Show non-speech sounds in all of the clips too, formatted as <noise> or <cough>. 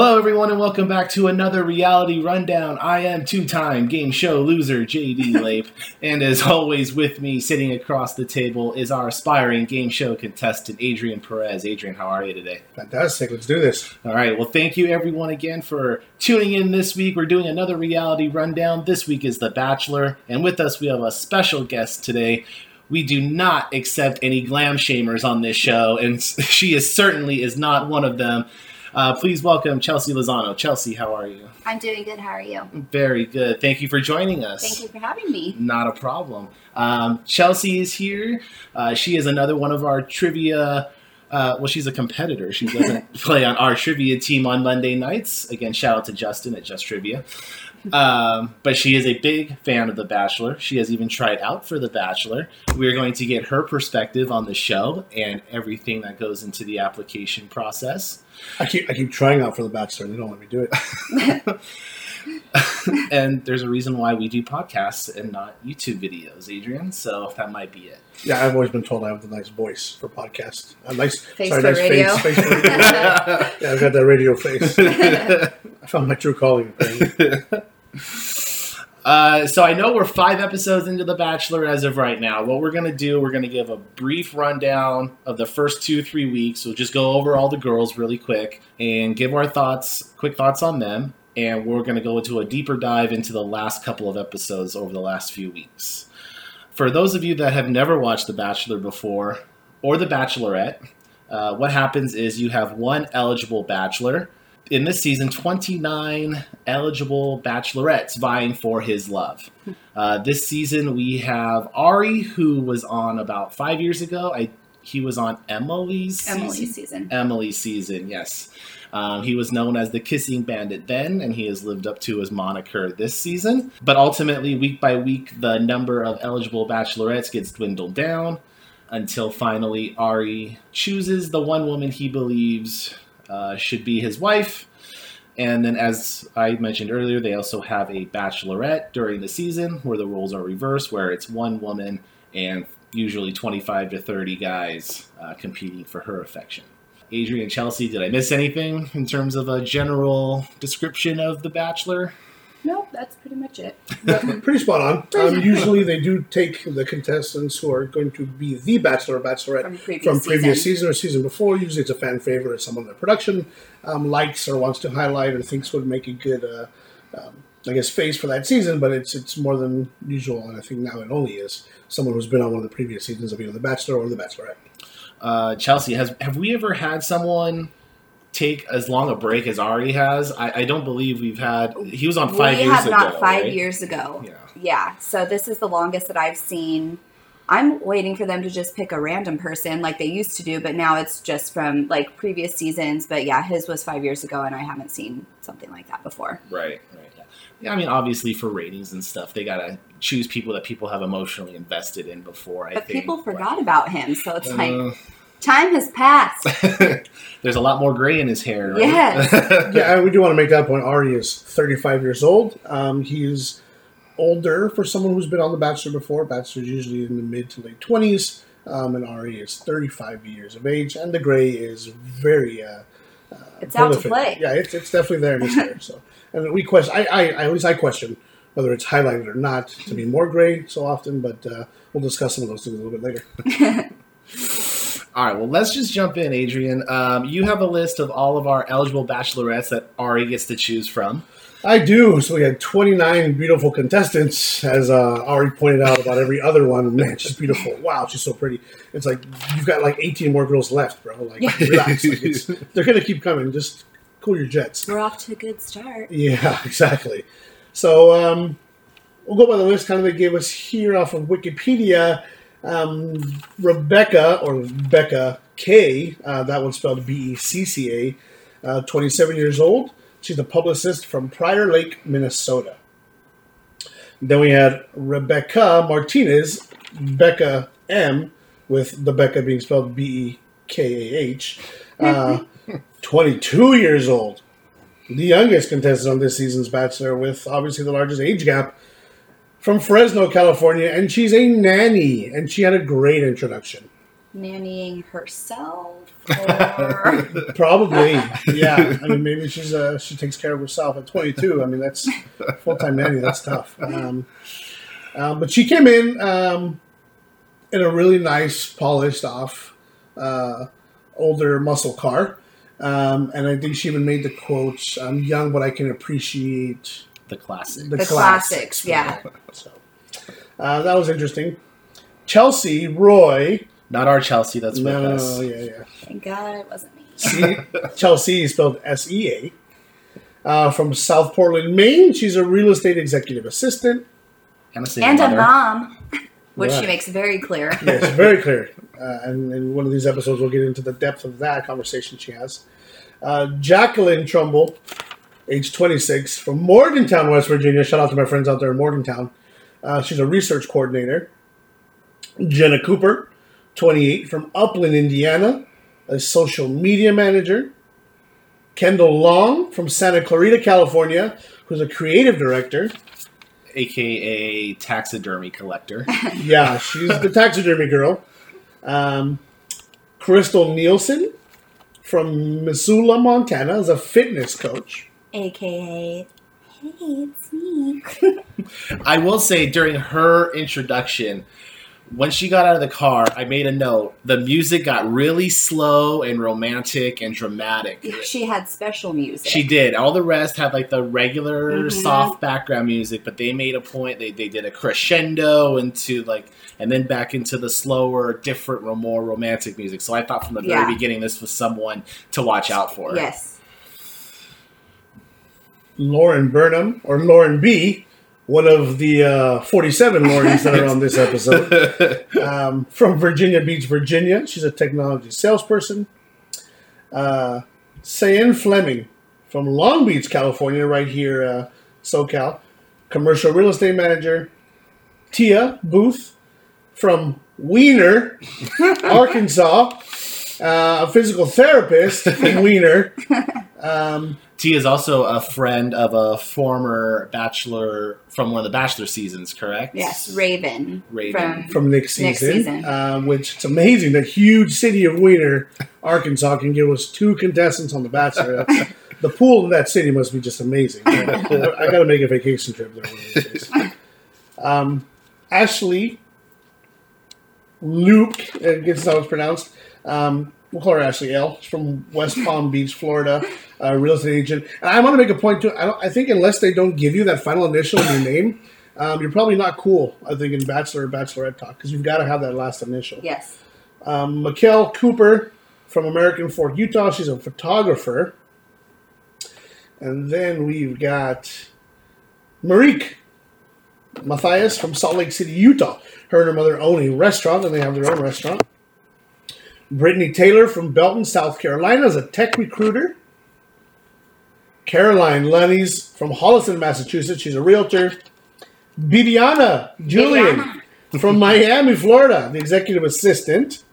Hello, everyone, and welcome back to another reality rundown. I am two time game show loser, JD <laughs> Lape, and as always, with me sitting across the table is our aspiring game show contestant, Adrian Perez. Adrian, how are you today? Fantastic. Let's do this. All right, well, thank you, everyone, again for tuning in this week. We're doing another reality rundown. This week is The Bachelor, and with us, we have a special guest today. We do not accept any glam shamers on this show, and <laughs> she is certainly is not one of them. Uh, please welcome Chelsea Lozano. Chelsea, how are you? I'm doing good. How are you? Very good. Thank you for joining us. Thank you for having me. Not a problem. Um, Chelsea is here. Uh, she is another one of our trivia. Uh, well, she's a competitor. She doesn't <laughs> play on our trivia team on Monday nights. Again, shout out to Justin at Just Trivia. Um, but she is a big fan of The Bachelor. She has even tried out for The Bachelor. We are going to get her perspective on the show and everything that goes into the application process. I keep I keep trying out for the Bachelor. They don't let me do it. <laughs> <laughs> and there's a reason why we do podcasts and not YouTube videos, Adrian. So that might be it. Yeah, I've always been told I have the nice voice for podcasts. A nice Face sorry, for nice radio. face, face for radio. <laughs> yeah, I've got that radio face. I found my true calling. apparently. Uh, so I know we're five episodes into The Bachelor as of right now. What we're gonna do, we're gonna give a brief rundown of the first two three weeks. We'll just go over all the girls really quick and give our thoughts, quick thoughts on them, and we're gonna go into a deeper dive into the last couple of episodes over the last few weeks. For those of you that have never watched The Bachelor before or The Bachelorette, uh, what happens is you have one eligible bachelor in this season 29 eligible bachelorettes vying for his love. Uh, this season we have Arie, who was on about five years ago. I he was on Emily's Emily's season. season. Emily's season, yes. Um, he was known as the Kissing Bandit then, and he has lived up to his moniker this season. But ultimately, week by week, the number of eligible bachelorettes gets dwindled down until finally Arie chooses the one woman he believes uh, should be his wife. And then, as I mentioned earlier, they also have a bachelorette during the season where the roles are reversed, where it's one woman and usually 25 to 30 guys uh, competing for her affection. Adrian Chelsea, did I miss anything in terms of a general description of The Bachelor? Nope, that's pretty much it. <laughs> Pretty spot on. Um, usually, they do take the contestants who are going to be the Bachelor or Bachelorette From previous, from previous season. season or season before. Usually, it's a fan favorite or someone that production um, likes or wants to highlight or thinks would make a good, uh, um, I guess, face for that season. But it's it's more than usual, and I think now it only is someone who's been on one of the previous seasons of either The Bachelor or The Bachelorette. Uh, Chelsea, has have we ever had someone take as long a break as Arie has? I, I don't believe we've had. He was on five we years have ago. not five right? years ago. Yeah. Yeah, so this is the longest that I've seen. I'm waiting for them to just pick a random person like they used to do, but now it's just from like previous seasons. But yeah, his was five years ago, and I haven't seen something like that before. Right, right. Yeah. yeah, I mean, obviously for ratings and stuff, they gotta choose people that people have emotionally invested in before. I But think. people forgot about him, so it's like Uh, time has passed. <laughs> there's a lot more gray in his hair. Right? Yes. <laughs> yeah, we do want to make that point. Arie is 35 years old. Um, he's older for someone who's been on The Bachelor before. Bachelor's usually in the mid to late 20s, um, and Arie is 35 years of age, and the gray is very. Uh, uh, It's out to play. Yeah, it's, it's definitely there in his <laughs> hair. So, and we question. I, I, I at least I question whether it's highlighted or not to be more gray so often, but uh, we'll discuss some of those things a little bit later. All right, well, let's just jump in, Adrian. Um, you have a list of all of our eligible bachelorettes that Arie gets to choose from. I do. So we had 29 beautiful contestants, as uh, Arie pointed out about every other one. Man, she's beautiful. Wow, she's so pretty. It's like you've got like 18 more girls left, bro. Like, relax. Like, <laughs> it's, they're gonna keep coming. Just cool your jets. We're off to a good start. Yeah, <laughs> exactly. So um, we'll go by the list kind of they gave us here off of Wikipedia. Um, Rebecca or Becca K, uh, that one's spelled B E C C A, uh, 27 years old. She's a publicist from Prior Lake, Minnesota. Then we had Rebekah Martinez, Bekah M, with the Bekah being spelled B E K A H, uh, <laughs> 22 years old the youngest contestant on this season's Bachelor, with obviously the largest age gap, from Fresno, California, and she's a nanny, and she had a great introduction. nannying herself? <laughs> Or Probably, yeah. I <laughs> mean, maybe she's uh, she takes care of herself at 22. I mean, that's full time nanny. That's tough. Um, um, but she came in um, in a really nice, polished off, uh, older muscle car, um, and I think she even made the quotes, "I'm young, but I can appreciate The classic. the, The classics." classics, yeah. So uh, that was interesting. Chelsea Roy. Not our Chelsea that's with No, no, us. no, yeah, yeah. thank God it wasn't me. <laughs> C- Chelsea is spelled S E A. Uh, from South Portland, Maine. She's a real estate executive assistant. And a And a mom, which Right. she makes very clear. <laughs> Yes, very clear. Uh, and in one of these episodes, we'll get into the depth of that conversation she has. Uh, Jacqueline Trumbull, age 26, from Morgantown, West Virginia. Shout out to my friends out there in Morgantown. Uh, she's a research coordinator. Jenna Cooper, 28, from Upland, Indiana, a social media manager. Kendall Long from Santa Clarita, California, who's a creative director. aka taxidermy collector. <laughs> Yeah, she's the taxidermy girl. Um, Krystal Nielson from Missoula, Montana, is a fitness coach. AKA, hey, it's me. <laughs> I will say during her introduction, when she got out of the car, I made a note. The music got really slow and romantic and dramatic. she had special music. She did. All the rest had like the regular Mhm. soft background music, but they made a point. They, they did a crescendo into like, and then back into the slower, different, more romantic music. So I thought from the very Yeah. beginning this was someone to watch out for. Yes. Lauren Burnham, or Lauren B., one of the uh, 47 Laurens that are on this episode. <laughs> um, from Virginia Beach, Virginia. She's a technology salesperson. Uh, Seinne Fleming from Long Beach, California, right here, uh, SoCal, commercial real estate manager. Tia Booth from Weiner, <laughs> Arkansas, uh, a physical therapist in Weiner. <laughs> Um, T is also a friend of a former bachelor from one of the bachelor seasons, correct? Yes. Raven. Raven. From, from Nick season, season. Uh, which it's amazing the huge city of Weiner, Arkansas, can give us two contestants on The Bachelor. <laughs> The pool in that city must be just amazing. I got to make a vacation trip there. One of these days. Um, Ashley Luke, I guess how it's pronounced. Um, we'll call her Ashley L. She's from West Palm Beach, Florida, a real estate agent. And I want to make a point too. I, don't, I think unless they don't give you that final initial in your name, um, you're probably not cool. I think in bachelor or bachelorette talk because you've got to have that last initial. yes. Um, Maquel Cooper from American Fork, Utah. She's a photographer. And then we've got Marikh Mathias from Salt Lake City, Utah. Her and her mother own a restaurant, and they have their own restaurant. Brittany Taylor from Belton, South Carolina, is a tech recruiter. Caroline Lunnies from Holliston, Massachusetts. She's a realtor. Bibiana Julian Bibiana. <laughs> from Miami, Florida, the executive assistant.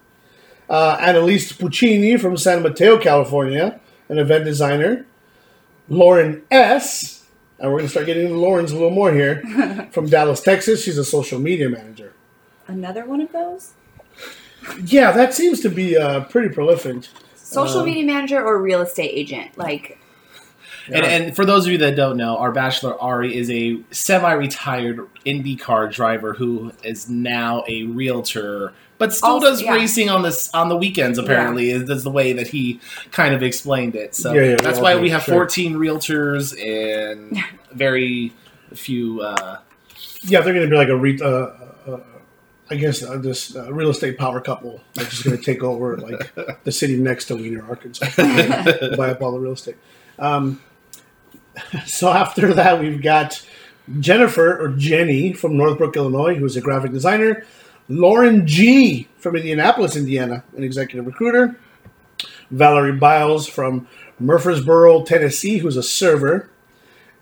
Uh, Annaliese Puccini from San Mateo, California, an event designer. Lauren S. And we're going to start getting into Lauren's a little more here. <laughs> from Dallas, Texas. She's a social media manager. Another one of those? Yeah, that seems to be uh, pretty prolific. Social Um, media manager or real estate agent? Like, And, and for those of you that don't know, our bachelor Arie is a semi-retired IndyCar driver who is now a realtor, but still Also- does yeah. racing on this on the weekends. Apparently, is, is the way that he kind of explained it. So Yeah, yeah, that's why we have sure. 14 realtors and <laughs> very few. Uh, Yeah, they're going to be like a, re- uh, uh, I guess, uh, this uh, real estate power couple that's just going to take over like the city next to Weiner, Arkansas, <laughs> buy up all the real estate. Um, so after that, we've got Jennifer or Jenny from Northbrook, Illinois, who's a graphic designer. Lauren G from Indianapolis, Indiana, an executive recruiter. Valerie Biles from Murfreesboro, Tennessee, who's a server.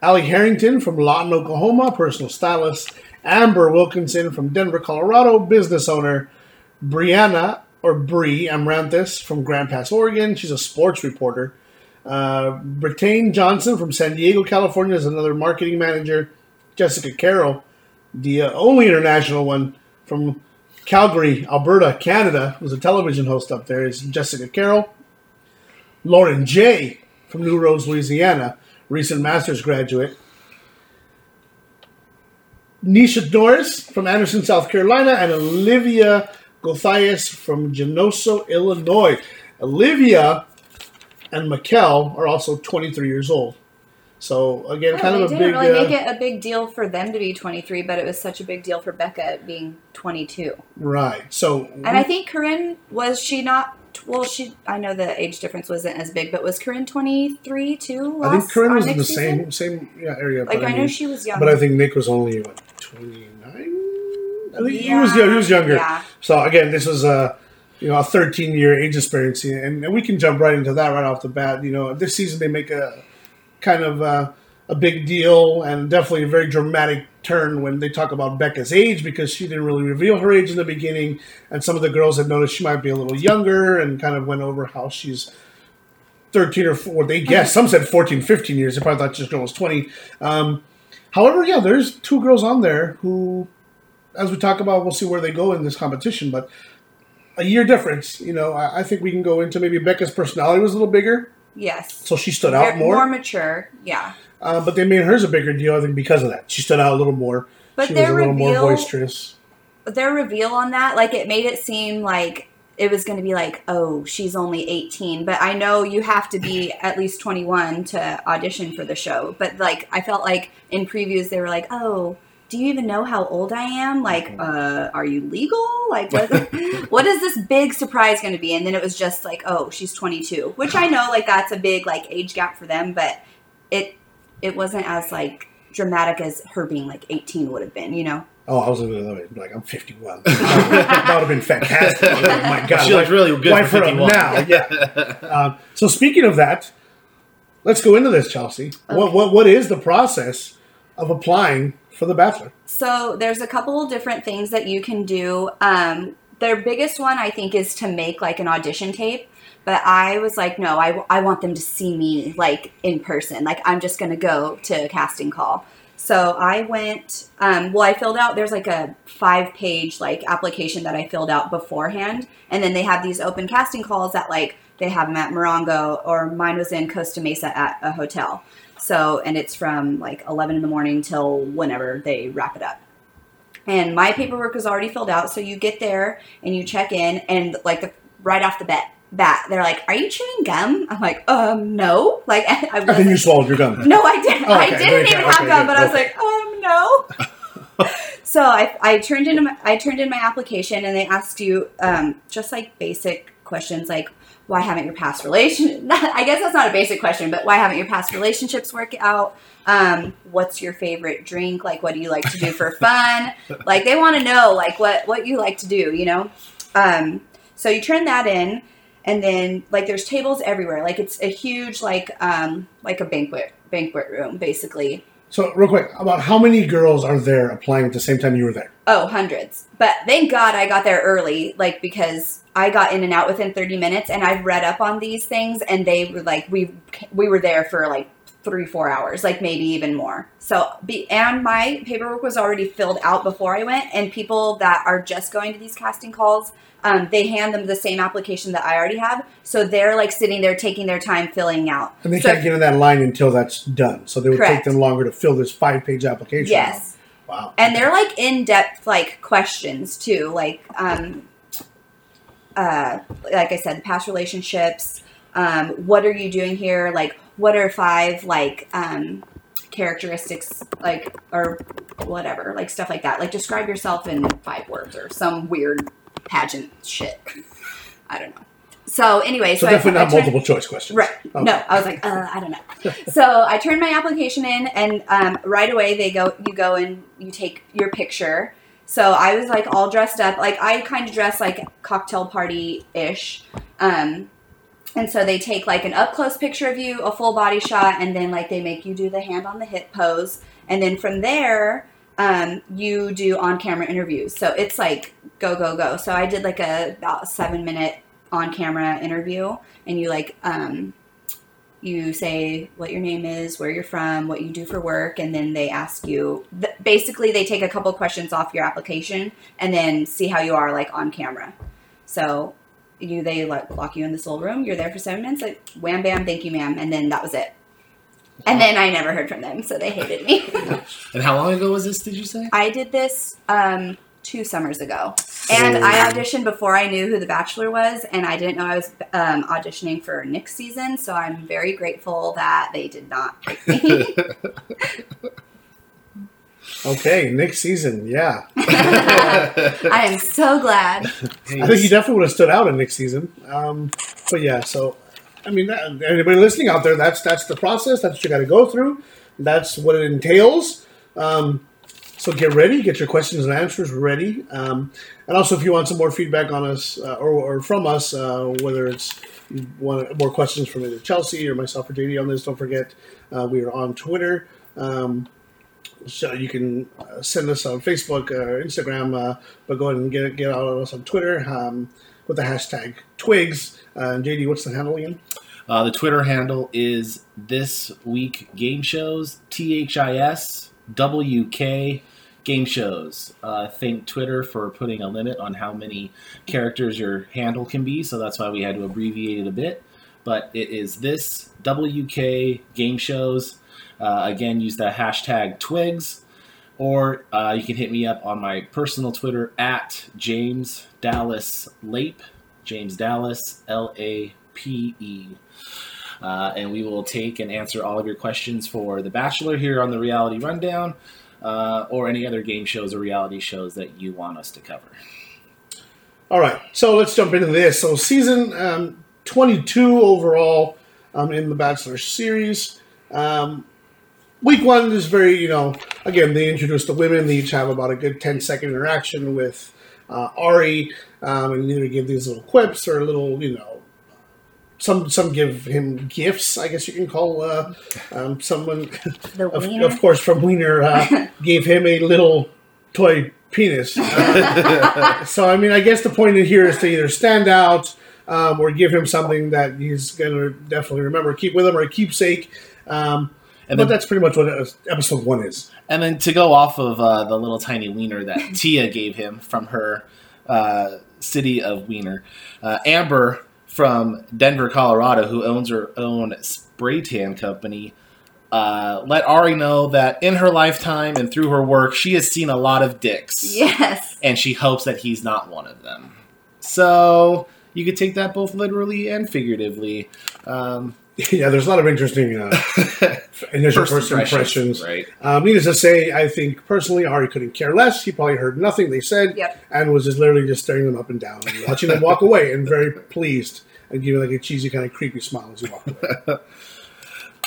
Allie Harrington from Lawton, Oklahoma, personal stylist. Amber Wilkinson from Denver, Colorado, business owner. Brianna, or Bree Amaranthus from Grants Pass, Oregon. She's a sports reporter. Uh, Johnson from San Diego, California is another marketing manager. Jessica Carroll, the uh, only international one from Calgary, Alberta, Canada, who's a television host up there, is Jessica Carroll. Lauren J. from New Roads, Louisiana, recent master's graduate. Nysha Norris from Anderson, South Carolina, and Olivia Goethals from Geneseo, Illinois. Olivia and Maquel are also 23 years old. So again, Yeah, kind of a didn't big. really uh, make it a big deal for them to be 23, but it was such a big deal for Bekah being 22. right. So And I think Corinne was she not? Well, she I know the age difference wasn't as big, but was Corinne 23 too? I think Corinne was in the Nick's same season? same yeah, area. Like but I, know mean- she was young. But I think Nick was only what 29. I think he was yeah, he was younger. Yeah. So again, this was a you know a 13 year age disparity, and, and we can jump right into that right off the bat. You know, this season they make a kind of uh, a big deal and definitely a very dramatic turn when they talk about Bekah's age because she didn't really reveal her age in the beginning, and some of the girls had noticed she might be a little younger and kind of went over how she's 13 or 4 they guess some said 14 15 years they probably thought this girl was 20 um, however yeah there's two girls on there who as we talk about we'll see where they go in this competition but a year difference you know i, I think we can go into maybe bekah's personality was a little bigger Yes. so she stood out more, mature. Yeah. Uh, but they made hers a bigger deal i think because of that she stood out a little more But she was a little more reveal- boisterous their reveal on that, like it made it seem like it was going to be like, oh, she's only 18. But I know you have to be at least 21 to audition for the show. But like, I felt like in previews they were like, oh, do you even know how old I am? Like, uh, are you legal? Like, what, <laughs> what is this big surprise going to be? And then it was just like, oh, she's 22, which I know like that's a big like age gap for them, but it it wasn't as like dramatic as her being like 18 would have been, you know? oh i was looking at it like i'm 51 <laughs> that would have been fantastic oh my god she looks really good why for for 51. now? Yeah. <laughs> Um, so speaking of that, let's go into this, Chelsea. What, what what is the process of applying for the Bachelor? So there's a couple different things that you can do. Um, their biggest one, I think, is to make like an audition tape. But I was like, no, I, I want them to see me like in person. Like I'm just gonna go to a casting call. So I went. Um, well, I filled out. There's like a five page like application that I filled out beforehand, and then they have these open casting calls that like they have them at Morongo or mine was in Costa Mesa at a hotel. So and it's from like 11 in the morning till whenever they wrap it up and my paperwork was already filled out. So you get there and you check in, and like the, right off the bat, bat, they're like, "Are you chewing gum?" I'm like, "Um, no." Like <laughs> I, I think you swallowed your gum. No, I didn't. Oh, I didn't okay, even have okay, gum, but I was like, "Um, no." <laughs> so I, I turned in my, I turned in my application, and they asked you um, just like basic questions like. Why haven't your past relation? <laughs> I guess that's not a basic question, but why haven't your past relationships worked out? Um, what's your favorite drink? Like, what do you like to do for fun? <laughs> like, they want to know like what what you like to do. You know. Um, so you turn that in, and then like there's tables everywhere. Like it's a huge like um like a banquet banquet room basically. So real quick, about how many girls are there applying at the same time you were there? Oh, hundreds. But thank God I got there early, like because I got in and out within 30 minutes, and I've read up on these things, and they were like we we were there for like three four hours, like maybe even more. So be and my paperwork was already filled out before I went, and people that are just going to these casting calls. Um, they hand them the same application that I already have, so they're like sitting there taking their time filling out. And they So- can't get in that line until that's done. So they would take them longer to fill this five page application. Yes. Wow. and they're like in-depth like questions too like um uh like i said past relationships um what are you doing here like what are five like um characteristics like or whatever like stuff like that like describe yourself in five words or some weird pageant shit <laughs> i don't know so anyway so so, definitely I, I not turned- multiple choice questions. Right. Okay. No, I was like, uh, I don't know. <laughs> so I turned my application in, and um, right away they go, you go and you take your picture. So I was like all dressed up, like I kind of dress like cocktail party ish. Um, and so they take like an up close picture of you, a full body shot, and then like they make you do the hand on the hip pose, and then from there. Um, you do on camera interviews. So it's like go, go, go. So I did like a about seven minute on camera interview and you like um you say what your name is, where you're from, what you do for work, and then they ask you. Th- basically, they take a couple questions off your application and then see how you are like on camera. So you they like lock you in this little room. You're there for seven minutes. Like wham bam, thank you, ma'am, and then that was it. And then I never heard from them, so they hated me. <laughs> And how long ago was this? Did you say? I did this um, two summers ago, and I auditioned before I knew who The Bachelor was, and I didn't know I was um, auditioning for next season. So I'm very grateful that they did not pick me. <laughs> <laughs> Okay, next season, yeah. <laughs> <laughs> I am so glad. I think he definitely would have stood out in next season. Um, but yeah, so I mean, that, anybody listening out there, that's that's the process. That's what you got to go through. That's what it entails. Um, so get ready, get your questions and answers ready. Um, and also, if you want some more feedback on us uh, or, or from us, uh, whether it's want more questions from either Chelsea or myself or JD on this, don't forget uh, we are on Twitter. Um, so you can uh, send us on Facebook or Instagram, uh, but go ahead and get get out of us on Twitter um, with the hashtag Twigs. Uh, JD, what's the handle again? Uh, the Twitter handle is this week game shows T H I S W K game shows. Uh, thank Twitter for putting a limit on how many characters your handle can be, so that's why we had to abbreviate it a bit. But it is this WK game shows. Uh, again, use the hashtag Twigs, or uh, you can hit me up on my personal Twitter at James Dallas Lape, James Dallas L A P E. Uh, and we will take and answer all of your questions for The Bachelor here on the Reality Rundown, uh, or any other game shows or reality shows that you want us to cover. All right, so let's jump into this. So season um, 22 overall um, in the Bachelor series. Um, week one is very, you know, again, they introduce the women. They each have about a good 10 second interaction with uh, Arie, um, and either give these little quips or a little, you know, some some give him gifts. I guess you can call uh, um, someone, <laughs> The of, of course, from Weiner uh, <laughs> gave him a little toy penis. <laughs> Uh, so I mean, I guess the point in here is to either stand out um, or give him something that he's going to definitely remember, keep with him, or a keepsake. Um, And but then- that's pretty much what episode one is. And then to go off of uh, the little tiny wiener that <laughs> Tia gave him from her uh, city of Weiner, uh, Amber from Denver, Colorado, who owns her own spray tan company, uh, let Arie know that in her lifetime and through her work, she has seen a lot of dicks. Yes. And she hopes that he's not one of them. So you could take that both literally and figuratively. Um, <laughs> yeah, there's a lot of interesting uh, <laughs> initial first, impressions. Right. Um, needless to say, I think personally, Arie couldn't care less. He probably heard nothing they said Yep. and was just literally just staring them up and down and <laughs> watching them walk away and very pleased and giving like a cheesy kind of creepy smile as he walked away.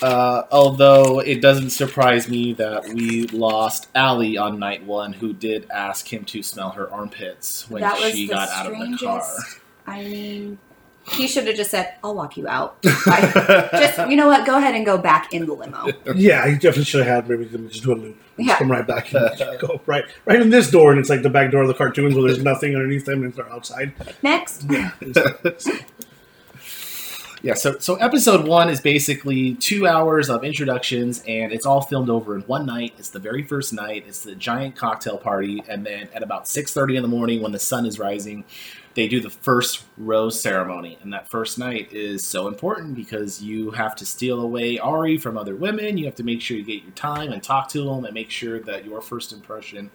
Uh, although it doesn't surprise me that we lost Allie on night one, who did ask him to smell her armpits when she got out of the strangest. car. I mean, he should have just said, "I'll walk you out." <laughs> I- just you know what? Go ahead and go back in the limo. yeah, he definitely should have had maybe them just do a loop. Just Yeah. come right back and <laughs> go right right in this door and it's like the back door of the cartoons where there's nothing underneath them and they're outside. Next. Yeah. <laughs> Yeah, so so episode one is basically two hours of introductions, and it's all filmed over in one night. It's the very first night. It's the giant cocktail party, and then at about six thirty in the morning, when the sun is rising, they do the first rose ceremony. And that first night is so important because you have to steal away Arie from other women. You have to make sure you get your time and talk to them, and make sure that your first impression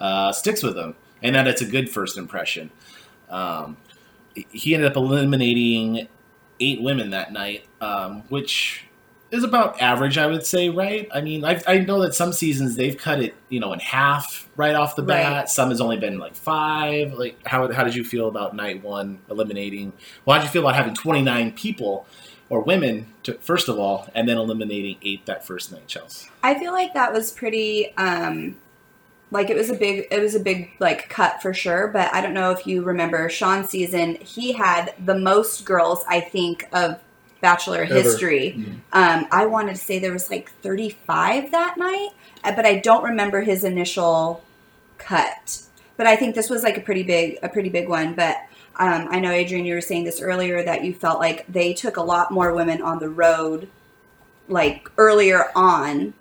uh, sticks with them, and that it's a good first impression. Um, he ended up eliminating eight women that night, um, which is about average, I would say, right? I mean, I've, I know that some seasons they've cut it, you know, in half right off the bat. Right. Some has only been like five. Like, how, how did you feel about night one eliminating? Well, how did you feel about having 29 people or women, to, first of all, and then eliminating eight that first night, Chelsea? I feel like that was pretty um like it was a big it was a big like cut for sure, but I don't know if you remember Sean's season, he had the most girls I think of bachelor Ever. history. Mhm. Um I wanted to say there was like 35 that night, uh, but I don't remember his initial cut. But I think this was like a pretty big a pretty big one, but Um, I know, Adrian, you were saying this earlier that you felt like they took a lot more women on the road, like earlier on.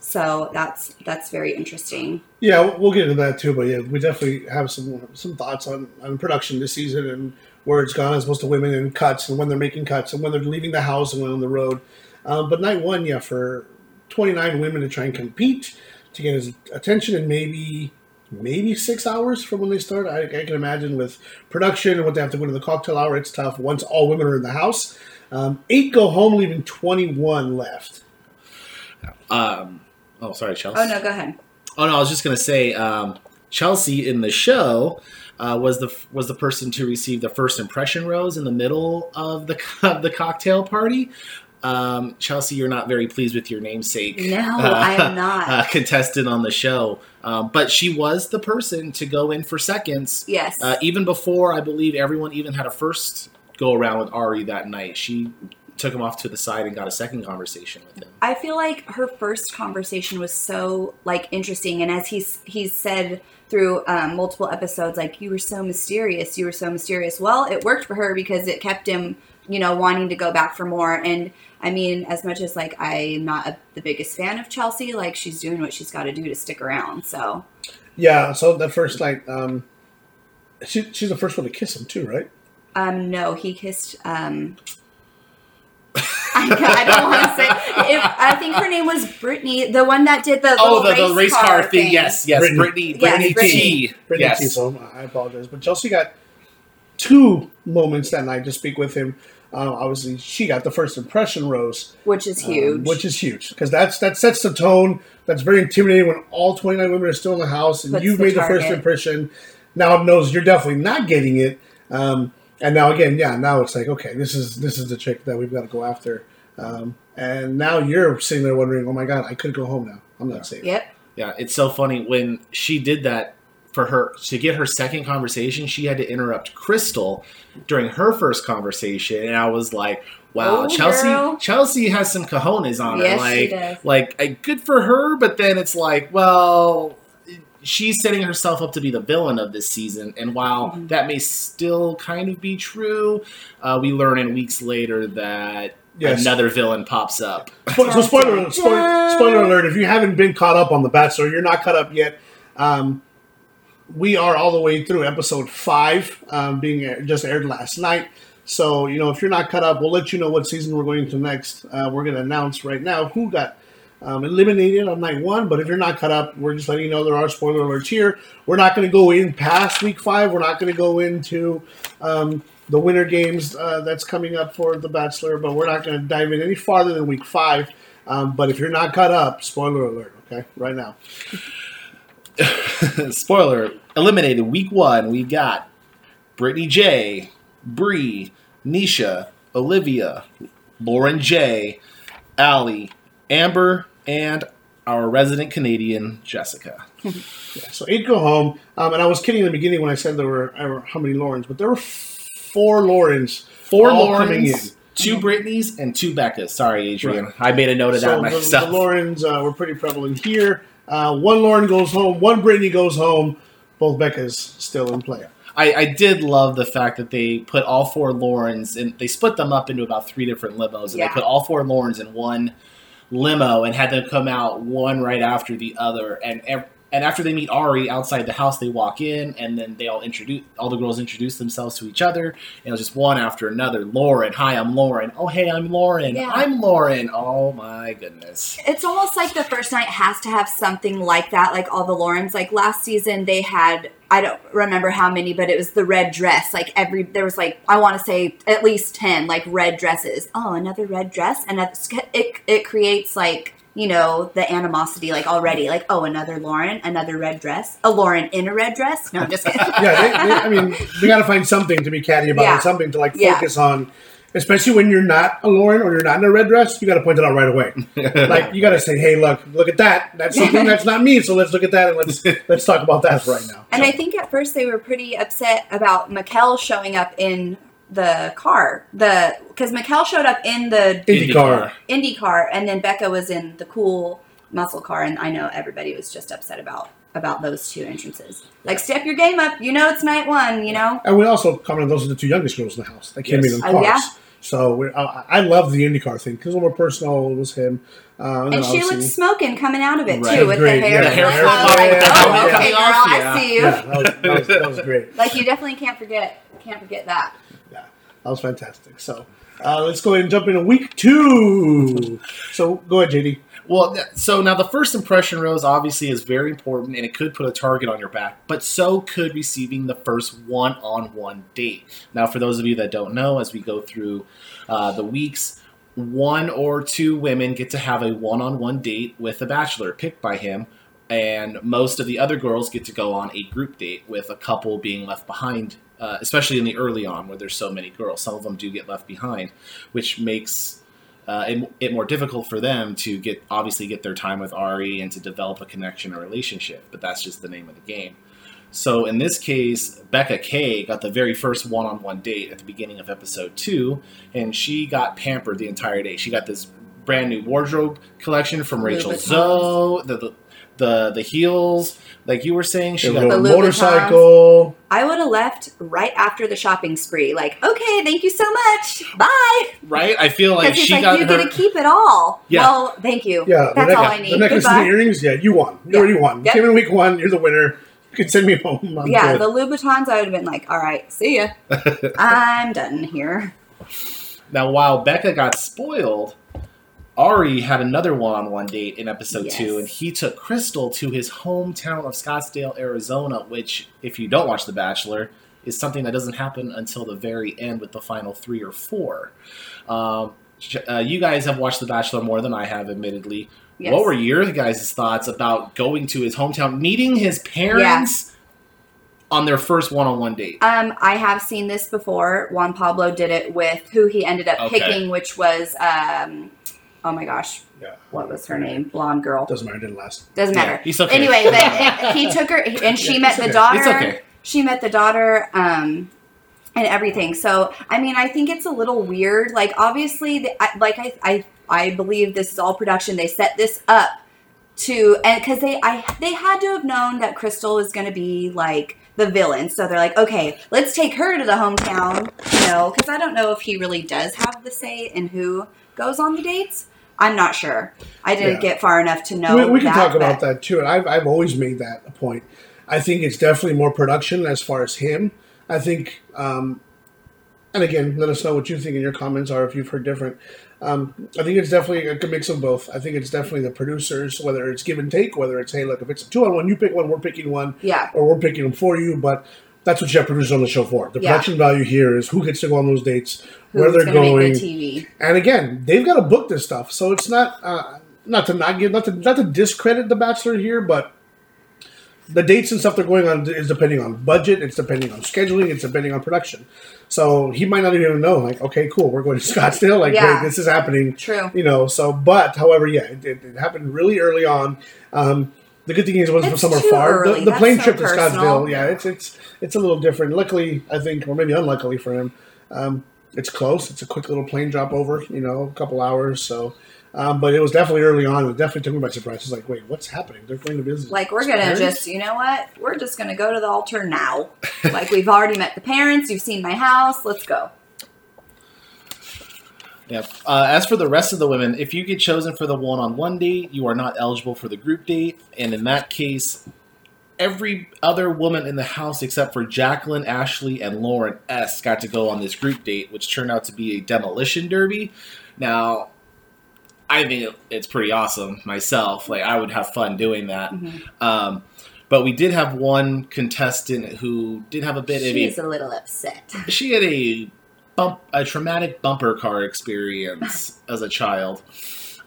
So that's that's very interesting. Yeah, we'll get into that too. But yeah, we definitely have some some thoughts on, on production this season and where it's gone as opposed to women and cuts and when they're making cuts and when they're leaving the house and when on the road. Um, but night one, yeah, for 29 women to try and compete to get his attention and maybe maybe six hours from when they start. I, I can imagine with production and what they have to go to the cocktail hour, it's tough once all women are in the house. Um, eight go home, leaving 21 left. Um, oh, sorry, Chelsea. Oh no, go ahead. Oh no, I was just gonna say um, Chelsea in the show uh, was the was the person to receive the first impression rose in the middle of the <laughs> of the cocktail party. Um, Chelsea, you're not very pleased with your namesake. No, I am <laughs> not. Uh, contestant on the show, um, but she was the person to go in for seconds. Yes. Uh, even before I believe everyone even had a first go around with Arie that night, she took him off to the side and got a second conversation with him. I feel like her first conversation was so like interesting, and as he's he's said through um, multiple episodes, like you were so mysterious, you were so mysterious. Well, it worked for her because it kept him, you know, wanting to go back for more. And I mean, as much as like I'm not a, the biggest fan of Chelsea, like she's doing what she's got to do to stick around. So Yeah, so the first like um, she, she's the first one to kiss him too, right? um, no, he kissed. Um, <laughs> I, I don't want to say. If, I think her name was Brittany, the one that did the Oh, little the, the race car thing. Yes, yes. Brittany. Brittany, Yes, Brittany, Brittany. T. Brittany yes. Teasel, I apologize, but Chelsea got two moments that night to speak with him. Uh, obviously, she got the first impression rose, which is um, huge. which is huge because that's that sets the tone. That's very intimidating when all twenty nine women are still in the house and Puts you've the made the first impression. Now it knows you're definitely not getting it, um, and now again, yeah, now it's like okay, this is this is the chick that we've got to go after, um, and now you're sitting there wondering, oh my god, I could go home now. I'm not safe. yep. Yeah, it's so funny when she did that for her to get her second conversation. She had to interrupt Krystal during her first conversation, and I was like, "Wow, Oh, Chelsea! girl. Chelsea has some cojones on her. Yes, like, she does. like uh, good for her." But then it's like, well. She's setting herself up to be the villain of this season, and while Mhm. that may still kind of be true, uh, we learn in weeks later that Yes. another villain pops up. So spoiler, Dun, dun, spoiler, spoiler alert! If you haven't been caught up on The Bachelor, you're not caught up yet. Um, we are all the way through episode five, um, being air- just aired last night. So you know, if you're not caught up, we'll let you know what season we're going to next. Uh, we're going to announce right now who got um, eliminated on night one. But if you're not caught up, we're just letting you know there are spoiler alerts here. We're not going to go in past week five. We're not going to go into um, the winter games uh, that's coming up for The Bachelor, but we're not going to dive in any farther than week five. Um, but if you're not caught up, spoiler alert, okay, right now. <laughs> Spoiler: eliminated week one. We got Brittany J, Bree, Nysha, Olivia, Lauren J, Allie, Amber, and our resident Canadian Jessica. <laughs> Yeah, so eight go home. Um, and I was kidding in the beginning when I said there were I don't how many Laurens, but there were f- four Laurens. Four all coming in. Laurens, two Brittany's, and two Beccas. Sorry, Adrian. I made a note of So that the, myself. the Laurens uh, were pretty prevalent here. Uh, one Lauren goes home, one Brittany goes home. Both Becca's still in play. I, I did love the fact that they put all four Laurens and they split them up into about three different limos, and Yeah. they put all four Laurens in one limo and had them come out one right after the other. And and after they meet Arie outside the house, they walk in, and then they all introduce all the girls introduce themselves to each other, and it was just one after another. Lauren, hi, I'm Lauren. Oh, hey, I'm Lauren. Yeah. I'm Lauren. Oh my goodness. It's almost like the first night has to have something like that, like all the Laurens. Like last season, they had I don't remember how many, but it was the red dress. Like every there was like I want to say at least ten like red dresses. Oh, another red dress, and it it creates like you know the animosity like already. Like oh, another Lauren, another red dress, a Lauren in a red dress. No, I'm just kidding. <laughs> Yeah, they, they, I mean, we got to find something to be catty about, Yeah. and something to like Yeah. focus on. Especially when you're not a Lauren or you're not in a red dress, you got to point it out right away. <laughs> like you got to say, "Hey, look, look at that. That's something that's not me. So let's look at that and let's <laughs> let's talk about that right now." And So- I think at first they were pretty upset about Maquel showing up in the car. The because Maquel showed up in the IndyCar. Indy car, indie car and then Bekah was in the cool muscle car, and I know everybody was just upset about about those two entrances. Like, step your game up. You know it's night one. You know. And we also commented those are the two youngest girls in the house. They came Yes. in in Oh, cars. yeah? So we I, I love the IndyCar thing because more personal. It was him. Uh, And then she obviously- looked smoking coming out of it Right. too with Great, the hair. yeah, the hair flip. flip was like, oh, helmet okay, girl, off, I see you. Yeah, that was, that, was, that was great. Like you definitely can't forget, can't forget that. That was fantastic. So uh, let's go ahead and jump into week two. So go ahead, JD. Well, so now the first impression, Rose, obviously is very important and it could put a target on your back, but so could receiving the first one on one date. Now, for those of you that don't know, as we go through uh, the weeks, one or two women get to have a one on one date with a bachelor picked by him, and most of the other girls get to go on a group date with a couple being left behind. Uh, especially in the early on where there's so many girls, some of them do get left behind, which makes uh, it, it more difficult for them to get obviously get their time with Arie and to develop a connection or relationship. But that's just the name of the game. So in this case, Becca K got the very first one-on-one date at the beginning of episode two, and she got pampered the entire day. She got this brand new wardrobe collection from Rachel Zoe, the, the the the heels, like you were saying. She got The Louboutins. motorcycle. I would have left right after the shopping spree. Like, okay, thank you so much. Bye. right. I feel like she like, got you her. get to keep it all. Yeah. Well, thank you. Yeah, the That's neck- all I need. The necklace and Goodbye. the earrings. Yeah, you won. You Yeah. already won. You Yep. came in week one. You're the winner. You can send me home. I'm yeah, good. the Louboutins, I would have been like, all right, see ya. <laughs> I'm done here. Now, while Becca got spoiled, Arie had another one-on-one date in episode Yes. two, and he took Krystal to his hometown of Scottsdale, Arizona. Which, if you don't watch The Bachelor, is something that doesn't happen until the very end with the final three or four. Um, uh, you guys have watched The Bachelor more than I have, admittedly. Yes. What were your guys' thoughts about going to his hometown, meeting his parents on their first one-on-one date? Um, I have seen this before. Juan Pablo did it with who he ended up Okay. picking, which was um, oh my gosh, Yeah. what was her name? Blonde girl. Doesn't matter. Didn't last. Doesn't Yeah, matter. he's okay. Anyway, <laughs> but he took her, and she Yeah, met it's the okay. daughter. It's okay. She met the daughter, um, and everything. So, I mean, I think it's a little weird. Like, obviously, the, I, like I, I, I believe this is all production. They set this up to, and because they, I, they had to have known that Krystal was going to be like the villain. So they're like, okay, let's take her to the hometown. You know, because I don't know if he really does have the say in who goes on the dates. I'm not sure. I didn't Yeah. get far enough to know. we, we can that, talk about but- that too. And I've, I've always made that a point. I think it's definitely more production as far as him. I think, um, and again, let us know what you think in your comments are if you've heard different. Um, I think it's definitely a good mix of both. I think it's definitely the producers, whether it's give and take, whether it's hey, look, if it's a two on one, you pick one, we're picking one, Yeah. or we're picking them for you. But that's what you have producers on the show for. The Yeah. production value here is who gets to go on those dates, where they're good TV? and again, they've got to book this stuff, so it's not uh, not to not give not to not to discredit the Bachelor here, but the dates and stuff they're going on is depending on budget, it's depending on scheduling, it's depending on production. So he might not even know, like, okay, cool, we're going to <laughs> Scottsdale, like, Yeah. great, this is happening, True. you know. So, but however, yeah, it, it, it happened really early on. Um, the good thing is it wasn't from somewhere far. The, the plane so trip to personal. Scottsdale, yeah, it's it's it's a little different. Luckily, I think, or maybe unluckily for him, um, it's close. It's a quick little plane drop over, you know, a couple hours. So, um, but it was definitely early on. It definitely took me by surprise. It's like, wait, what's happening? They're going to visit. Like we're gonna parents? just, you know what? We're just gonna go to the altar now. like we've already met the parents. You've seen my house. Let's go. Yeah. Uh, as for the rest of the women, if you get chosen for the one-on-one date, you are not eligible for the group date, and in that case, every other woman in the house except for Jacqueline, Ashley, and Lauren S got to go on this group date, which turned out to be a demolition derby. Now, I think it's pretty awesome myself. Like I would have fun doing that. Mhm. Um, but we did have one contestant who did have a bit of a She's a little upset. she had a bump a traumatic bumper car experience as a child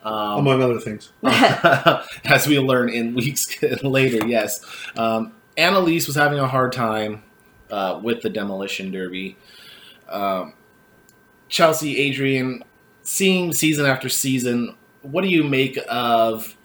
um, among other things. <laughs> as we learn in weeks <laughs> later yes um, annaliese was having a hard time uh, with the demolition derby um, chelsea adrian seeing season after season what do you make of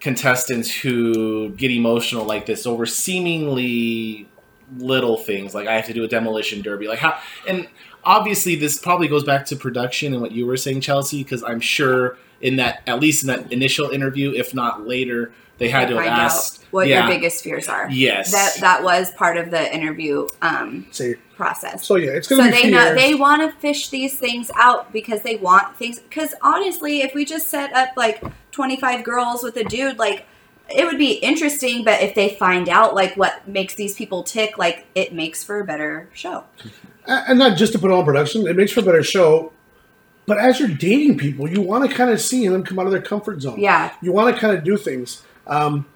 contestants who get emotional like this over seemingly little things like I have to do a demolition derby, like how and obviously this probably goes back to production and what you were saying, Chelsea, because I'm sure in that at least in that initial interview, if not later, they had to have find out what yeah, your biggest fears are. yes, That that was part of the interview um, See, process. so yeah, it's gonna be they know they want to fish these things out because they want things. Because honestly, if we just set up like twenty five girls with a dude, like it would be interesting. But if they find out like what makes these people tick, like it makes for a better show. and not just to put on production, it makes for a better show. But as you're dating people, you want to kind of see them come out of their comfort zone. Yeah, You want to kind of do things. Um,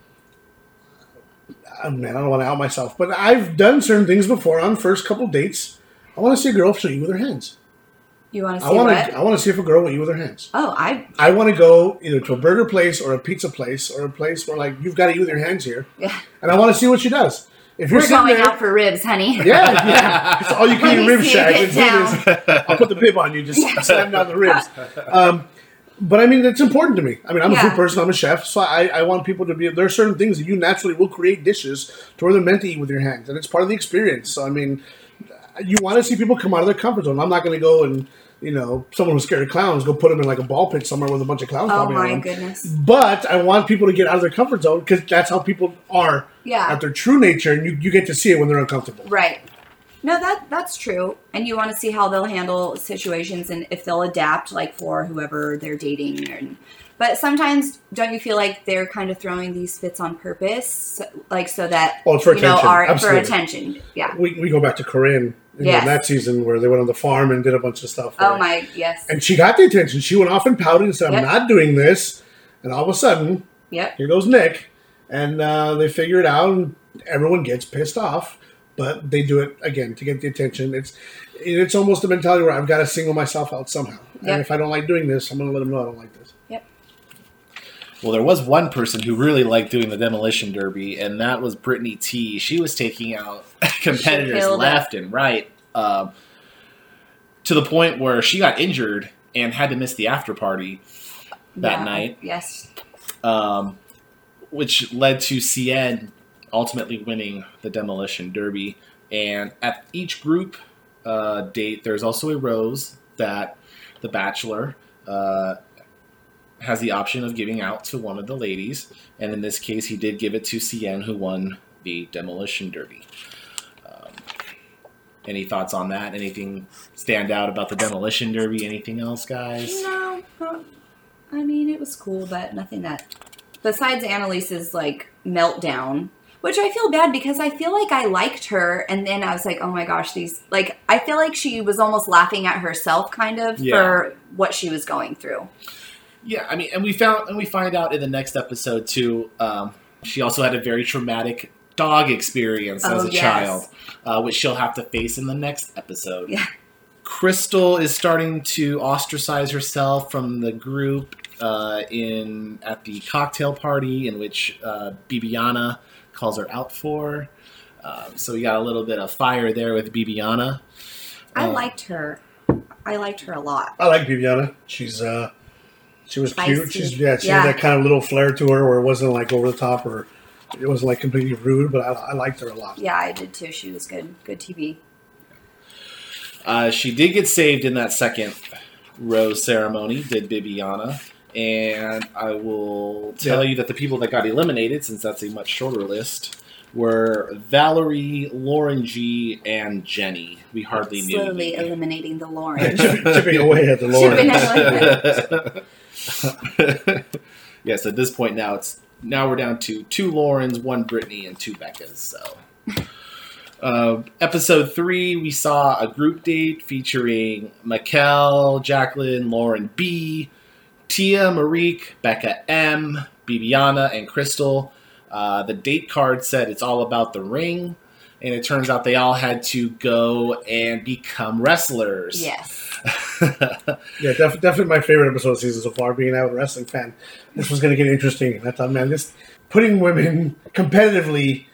oh, man, I don't want to out myself, but I've done certain things before on first couple dates. I want to see a girl show you with her hands. You want to see I see want what? to. I want to see if a girl went you with her hands. Oh, I I want to go either to a burger place or a pizza place or a place where like you've got to eat with your hands here, yeah. and I want to see what she does. If you're We're going there, out for ribs, honey. yeah, yeah, it's all you <laughs> can eat rib shack. It's it is. <laughs> I'll put the bib on you, just <laughs> slam down the ribs. Um, but I mean, it's important to me. I mean, I'm a food person. I'm a chef, so I, I want people to be. There are certain things that you naturally will create dishes to where they're meant to eat with your hands, and it's part of the experience. So I mean, you want to see people come out of their comfort zone. I'm not going to go and you know someone who's scared of clowns go put them in like a ball pit somewhere with a bunch of clowns. Oh my them. goodness. But I want people to get out of their comfort zone because that's how people are Yeah. at their true nature, and you, you get to see it when they're uncomfortable. Right. No, that that's true. And you want to see how they'll handle situations and if they'll adapt like for whoever they're dating and but sometimes don't you feel like they're kind of throwing these fits on purpose like so that Oh, for you know attention. are Absolutely. for attention. Yeah. we, we go back to Corinne in Yes. that season where they went on the farm and did a bunch of stuff. Oh where- my yes. And she got the attention. She went off and pouted and said, "I'm Yep. not doing this." And all of a sudden, Yep. here goes Nick, and uh, they figure it out, and everyone gets pissed off. But they do it again to get the attention. It's it's almost a mentality where I've got to single myself out somehow. Yep. And if I don't like doing this, I'm going to let them know I don't like this. Yep. Well, there was one person who really liked doing the demolition derby, and that was Brittany T. She was taking out <laughs> competitors killed it. left and right, um, to the point where she got injured and had to miss the after party, that Yeah. night. Yes. um, which led to Seinne ultimately winning the demolition derby. And at each group uh, date, there's also a rose that the bachelor uh, has the option of giving out to one of the ladies. And in this case, he did give it to Seinne, who won the demolition derby. Any thoughts on that? Anything stand out about the demolition derby? Anything else, guys? No. no. I mean, it was cool, but nothing that. Besides Annaliese's like meltdown, which I feel bad because I feel like I liked her, and then I was like, oh my gosh, these like I feel like she was almost laughing at herself, kind of Yeah. for what she was going through. Yeah, I mean, and we found and we find out in the next episode too. Um, she also had a very traumatic dog experience as Oh, a yes. child, uh, which she'll have to face in the next episode. Yeah. Krystal is starting to ostracize herself from the group uh, in at the cocktail party, in which uh, Bibiana calls her out for. Um, so we got a little bit of fire there with Bibiana. I Uh, liked her. I liked her a lot. I like Bibiana. She's uh, she was cute. She's yeah, she Yeah. had that kind of little flair to her where it wasn't like over the top or it wasn't like completely rude. But I, I liked her a lot. Yeah, I did too. She was good. Good TV. Uh, she did get saved in that second rose ceremony, did Bibiana. And I will tell Yeah. you that the people that got eliminated, since that's a much shorter list, were Valerie, Lauren G, and Jenny. We hardly knew. Slowly eliminating the Lauren. <laughs> Chipping away at the Lord. Chipping away. <laughs> yes, at this point now it's now we're down to two Laurens, one Brittany, and two Bekahs. So, <laughs> uh, episode three, we saw a group date featuring Maquel, Jacqueline, Lauren B, Tia, Marikh, Bekah M, Bibiana, and Krystal. Uh, the date card said it's all about the ring, and it turns out they all had to go and become wrestlers. yes. <laughs> Yeah, def- definitely my favorite episode of season so far. Being an avid wrestling fan, this was going to get interesting. And I thought, man, this putting women <laughs> competitively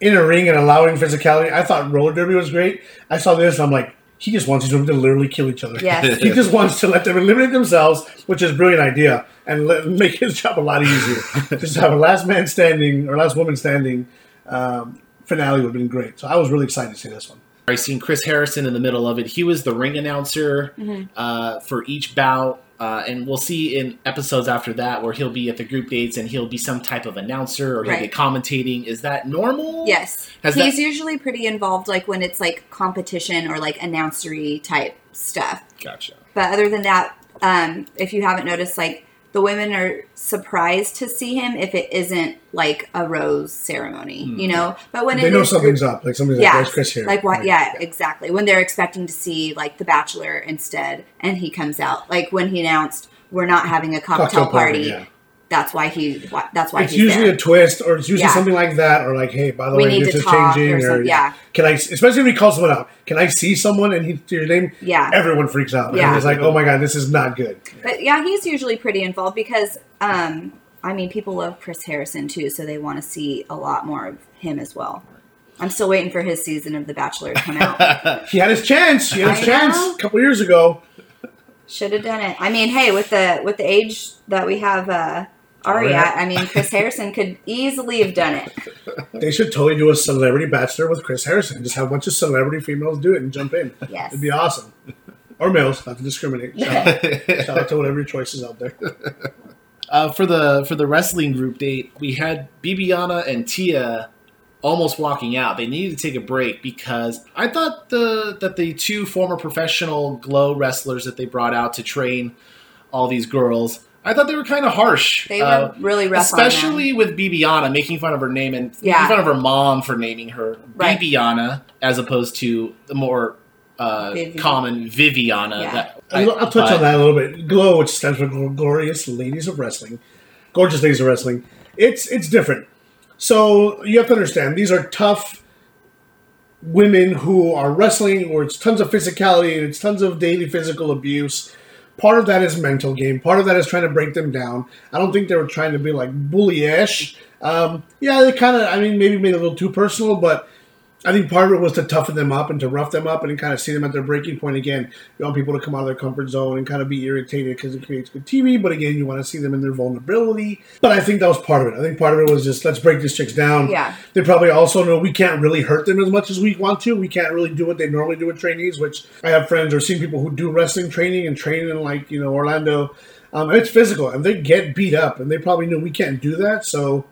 in a ring and allowing physicality. I thought roller derby was great. I saw this, and I'm like, he just wants these women to literally kill each other. Yes. <laughs> he just wants to let them eliminate themselves, which is a brilliant idea, and let, make his job a lot easier. just have a last man standing or last woman standing um, finale would have been great. So I was really excited to see this one. I seen Chris Harrison in the middle of it. He was the ring announcer Mhm. uh, for each bout, uh, and we'll see in episodes after that where he'll be at the group dates and he'll be some type of announcer or he'll be commentating. Is that normal? Yes. Has He's that- usually pretty involved like when it's like competition or like announcery type stuff. Gotcha. But other than that, um, if you haven't noticed, like the women are surprised to see him if it isn't like a rose ceremony, Hmm. you know. But when they know is something's up. Like somebody's Yeah, like, "Where's Chris here?" like what? Right. Yeah, exactly. When they're expecting to see like The Bachelor instead, and he comes out, like when he announced we're not having a cocktail, party. yeah. That's why he. That's why It's he's usually there. a twist, or it's usually Yeah. something like that, or like, "Hey, by the We way, this is changing." or something. Yeah, Can I, especially when he calls someone out, can I see someone and he your name? yeah. Everyone freaks out. Yeah. And it's like, oh my god, this is not good. But yeah, he's usually pretty involved because, um, I mean, people love Chris Harrison too, so they want to see a lot more of him as well. I'm still waiting for his season of The Bachelor to come out. <laughs> He had his chance. He had his I chance know. a couple years ago. Should have done it. I mean, hey, with the with the age that we have, uh, Aria, Aria. I mean, Chris Harrison could easily have done it. <laughs> They should totally do a celebrity bachelor with Chris Harrison. Just have a bunch of celebrity females do it and jump in. Yes. It'd be awesome. Or males, not to discriminate. Shout out, <laughs> shout out to whatever your choice is out there. <laughs> Uh, for the for the wrestling group date, we had Bibiana and Tia almost walking out. They needed to take a break because I thought the that the two former professional glow wrestlers that they brought out to train all these girls, I thought they were kind of harsh. They were Uh, really rough on them. especially with Bibiana making fun of her name and Yeah. making fun of her mom for naming her Right. Bibiana as opposed to the more uh, Vivi. common Viviana. Yeah. That, I'll, I'll touch but- on that a little bit. Glow, which stands for Glorious Ladies of Wrestling, gorgeous ladies of wrestling. It's it's different. So you have to understand these are tough women who are wrestling, where it's tons of physicality and it's tons of daily physical abuse. Part of that is mental game. Part of that is trying to break them down. I don't think they were trying to be like bullyish. Um, yeah, they kind of. I mean, maybe made it a little too personal, but I think part of it was to toughen them up and to rough them up and kind of see them at their breaking point again. You want people to come out of their comfort zone and kind of be irritated because it creates good TV, but again, you want to see them in their vulnerability. But I think that was part of it. I think part of it was just let's break these chicks down. Yeah. They probably also know we can't really hurt them as much as we want to. We can't really do what they normally do with trainees, which I have friends or seen people who do wrestling training and train in like, you know, Orlando. Um, it's physical and they get beat up and they probably know we can't do that. So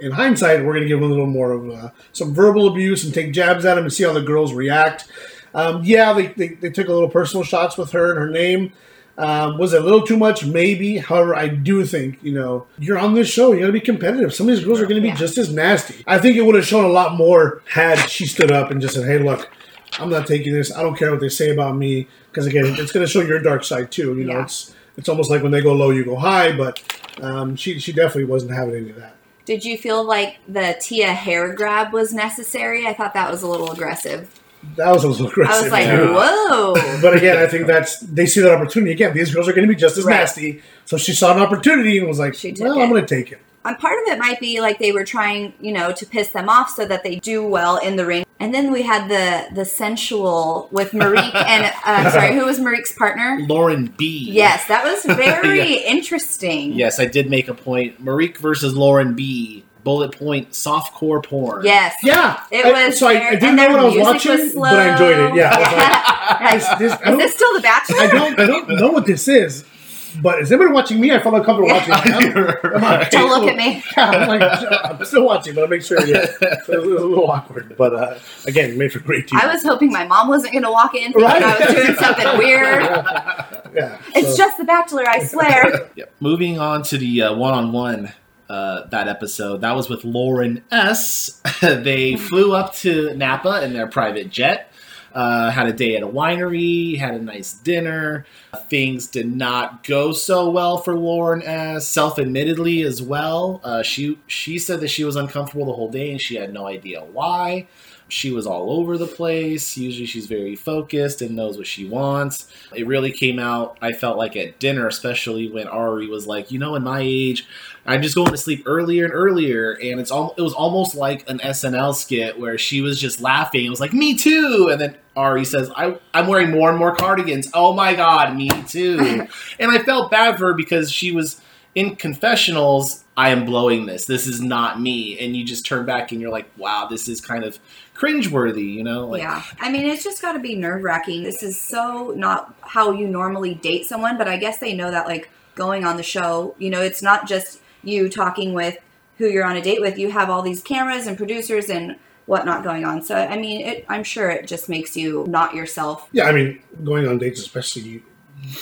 in hindsight, we're going to give them a little more of uh, some verbal abuse and take jabs at them and see how the girls react. Um, yeah, they, they, they took a little personal shots with her and her name. Um, was it a little too much? Maybe. However, I do think, you know, you're on this show. You got to be competitive. Some of these girls are going to be Yeah. just as nasty. I think it would have shown a lot more had she stood up and just said, hey, look, I'm not taking this. I don't care what they say about me. Because, again, it's going to show your dark side, too. You know, Yeah. it's it's almost like when they go low, you go high. But um, she, she definitely wasn't having any of that. Did you feel like the Tia hair grab was necessary? I thought that was a little aggressive. That was a little aggressive. I was like, yeah. whoa. <laughs> But again, I think that's they see that opportunity. Again, these girls are going to be just as Right. nasty. So she saw an opportunity and was like, "Well, it. I'm going to take it." And part of it might be like they were trying, you know, to piss them off so that they do well in the ring. And then we had the the sensual with Marikh <laughs> and uh, sorry, who was Marikh's partner? Lauren B. Yes, that was <laughs> very interesting. Yes, I did make a point. Marikh versus Lauren B. Bullet point softcore porn. Yes. Yeah, It I- was so I, I didn't know what I was watching, was but I enjoyed it. Yeah, I like, <laughs> Like, this- this- I is this still the Bachelor? I don't, I don't know what this is. But is anybody watching me? I felt uncomfortable watching. it. I'm, I'm on Don't look at me. <laughs> Yeah, I'm, like, I'm still watching, but I'll make sure. Yeah, it was a little awkward, but uh, again, made for great TV. I was hoping my mom wasn't going to walk in thinking Right. I was doing something <laughs> weird. yeah, It's so- just the Bachelor, I swear. <laughs> Yep. Moving on to the uh, one-on-one uh, that episode. That was with Lauren S. they flew up to Napa in their private jet. Uh, had a day at a winery. Had a nice dinner. Things did not go so well for Lauren S. Self-admittedly as well. Uh, she she said that she was uncomfortable the whole day and she had no idea why. She was all over the place. Usually she's very focused and knows what she wants. It really came out, I felt like at dinner, especially when Arie was like, you know, in my age, I'm just going to sleep earlier and earlier. And it's all, it was almost like an SNL skit where she was just laughing. It was like, me too. And then Arie says, I, I'm wearing more and more cardigans. Oh my God, me too. <laughs> and I felt bad for her because she was in confessionals, I am blowing this. This is not me. And you just turn back and you're like, wow, this is kind of cringeworthy, you know? Like, yeah. I mean, it's just got to be nerve wracking. This is so not how you normally date someone, but I guess they know that, like, going on the show, you know, it's not just you talking with who you're on a date with. You have all these cameras and producers and whatnot going on. So, I mean, it, I'm sure it just makes you not yourself. Yeah, I mean, going on dates, especially,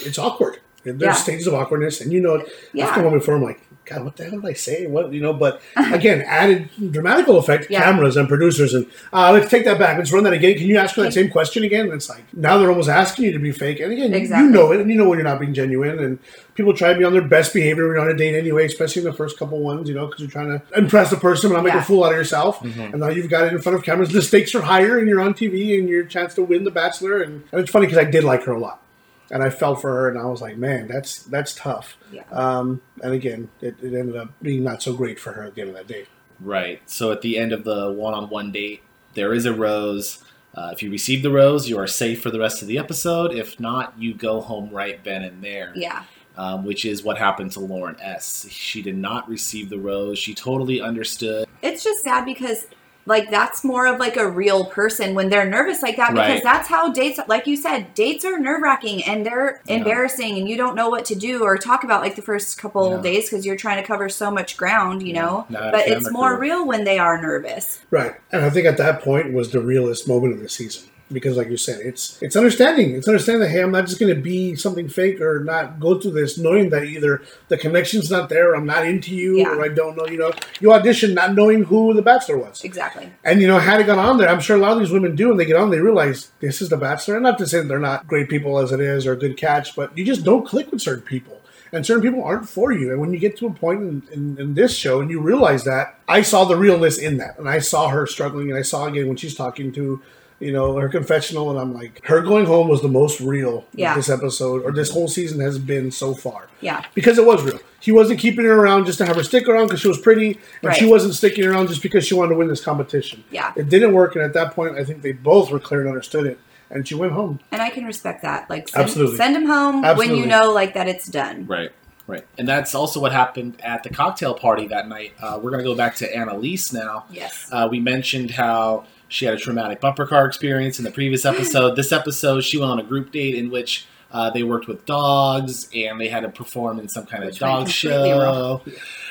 it's awkward. There's Yeah. stages of awkwardness, and you know, it. Yeah. after one before, I'm like, God, what the hell did I say? What you know? But again, <laughs> added dramatical effect, Yeah. cameras and producers, and uh, let's take that back. Let's run that again. Can you ask her that same question again? And it's like now they're almost asking you to be fake, and again, Exactly. you know it, and you know when you're not being genuine, and people try to be on their best behavior when you're on a date anyway, especially in the first couple ones, you know, because you're trying to impress the person and not make Yeah. a fool out of yourself. And now you've got it in front of cameras. The stakes are higher, and you're on TV, and your chance to win the Bachelor. And, and it's funny because I did like her a lot, and I felt for her, and I was like, man, that's that's tough. Yeah. Um, and again, it, it ended up being not so great for her at the end of that day. Right. So at the end of the one on one date, there is a rose. Uh, if you receive the rose, you are safe for the rest of the episode. If not, you go home right then and there. Yeah. Um, which is what happened to Lauren S. She did not receive the rose. She totally understood. It's just sad because like that's more of like a real person when they're nervous like that because Right. that's how dates like you said dates are nerve-wracking and they're Yeah. embarrassing and you don't know what to do or talk about like the first couple Yeah. days because you're trying to cover so much ground you Yeah. know Not but it's more real when they are nervous Right. And I think at that point was the realest moment of the season. Because like you said, it's it's understanding. It's understanding that hey, I'm not just gonna be something fake or not go through this knowing that either the connection's not there, or I'm not into you, Yeah. or I don't know, you know. You audition not knowing who the bachelor was. exactly And you know, had it gone on there, I'm sure a lot of these women do, and they get on, they realize this is the Bachelor. And not to say they're not great people as it is or a good catch, but you just don't click with certain people, and certain people aren't for you. And when you get to a point in, in, in this show and you realize that, I saw the realness in that, and I saw her struggling, and I saw again when she's talking to. You know her confessional, and I'm like, her going home was the most real Yeah. this episode or this whole season has been so far yeah because it was real. He wasn't keeping her around just to have her stick around because she was pretty, and she wasn't sticking around just because she wanted to win this competition. Yeah. it didn't work, and at that point, I think they both were clear and understood it, and she went home. and i can respect that like send, Absolutely. send them home when you know like that it's done Right. Right. And that's also what happened at the cocktail party that night. Uh, we're going to go back to Annaliese now. yes Uh, we mentioned how she had a traumatic bumper car experience in the previous episode. this episode, she went on a group date in which uh, they worked with dogs and they had to perform in some kind of Which went dog show. <laughs>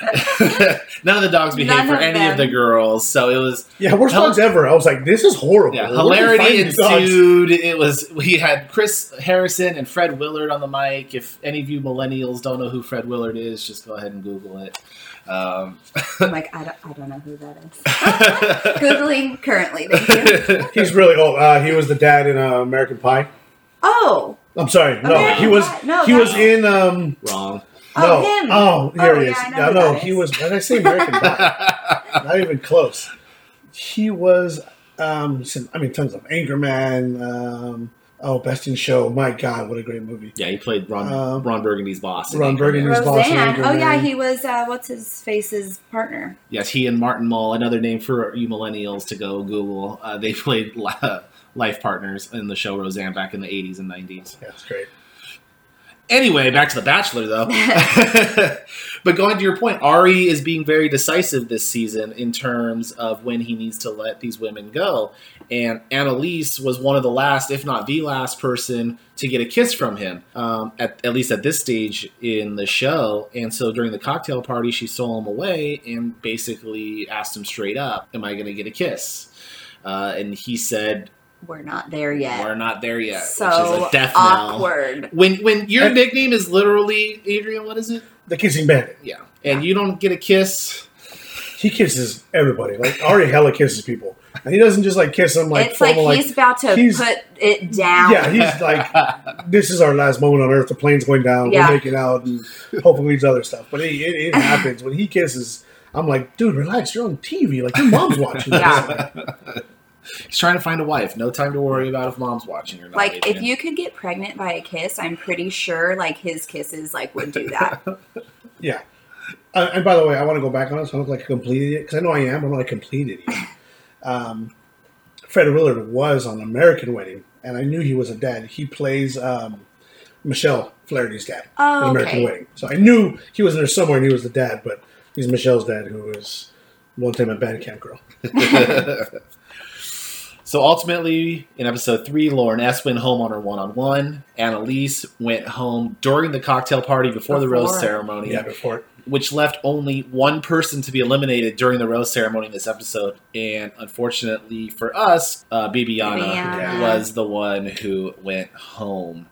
None of the dogs behaved None for of any of the girls, so it was Yeah, worst Hell- dogs ever. I was like, this is horrible. yeah, Where do we find hilarity these ensued. It was we had Chris Harrison and Fred Willard on the mic. If any of you millennials don't know who Fred Willard is, just go ahead and Google it. Um, i'm like I don't, I don't know who that is <laughs> googling currently thank you <laughs> He's really old. Uh, he was the dad in uh, American Pie. oh I'm sorry, no, American he was Pie. No, he was in um. wrong. Oh, no, him. oh, here Oh, he yeah, is. I know No, who no, that he is. was. When I say American Pie, <laughs> not even close. He was. Um, some, I mean, tons of Anchorman. Um, oh, Best in Show. My God, what a great movie. Yeah, he played Ron Um, Ron Burgundy's boss. Ron Anchorman. Burgundy's boss in Oh yeah, he was. Uh, what's his face's partner? Yes, he and Martin Mull, another name for you millennials to go Google. Uh, they <laughs> played life partners in the show Roseanne back in the 80s and 90s. Yeah, it's great. Anyway, back to The Bachelor, though. <laughs> <laughs> but going to your point, Arie is being very decisive this season in terms of when he needs to let these women go. And Annaliese was one of the last, if not the last person to get a kiss from him, um, at, at least at this stage in the show. And so during the cocktail party, she stole him away and basically asked him straight up, Am I going to get a kiss? Uh, and he said, We're not there yet. We're not there yet. so which is a death knell. awkward. When when your And- nickname is literally Adrian, what is it? The Kissing Bandit. Yeah, and you don't get a kiss. He kisses everybody. Like Arie hella kisses people, and he doesn't just like kiss him like it's like formal, he's about to he's- put it down. Yeah, he's <laughs> like, this is our last moment on Earth. The plane's going down. Yeah. We're making out, and hopefully it's other stuff. But it, it, it happens when he kisses. I'm like, dude, relax. You're on TV. Like your mom's watching. this. Yeah. <laughs> He's trying to find a wife. No time to worry about if mom's watching or not. Like if you could get pregnant by a kiss, I'm pretty sure like his kisses like would do that. <laughs> Yeah. Uh, and by the way, I want to go back on this. I look like a complete idiot because I know I am. I'm not a complete idiot. Um, Fred Willard was on American Wedding, and I knew he was a dad. He plays um, Michelle Flaherty's dad Oh, in American okay. Wedding. So I knew he was in there somewhere and he was the dad, but he's Michelle's dad, who was one time a band camp girl. <laughs> So ultimately, in episode three, Lauren S went home on her one-on-one. Annaliese went home during the cocktail party before, the rose ceremony, Yeah, before it. Which left only one person to be eliminated during the rose ceremony in this episode. And unfortunately for us, uh, Bibiana Bibiana. was the one who went home.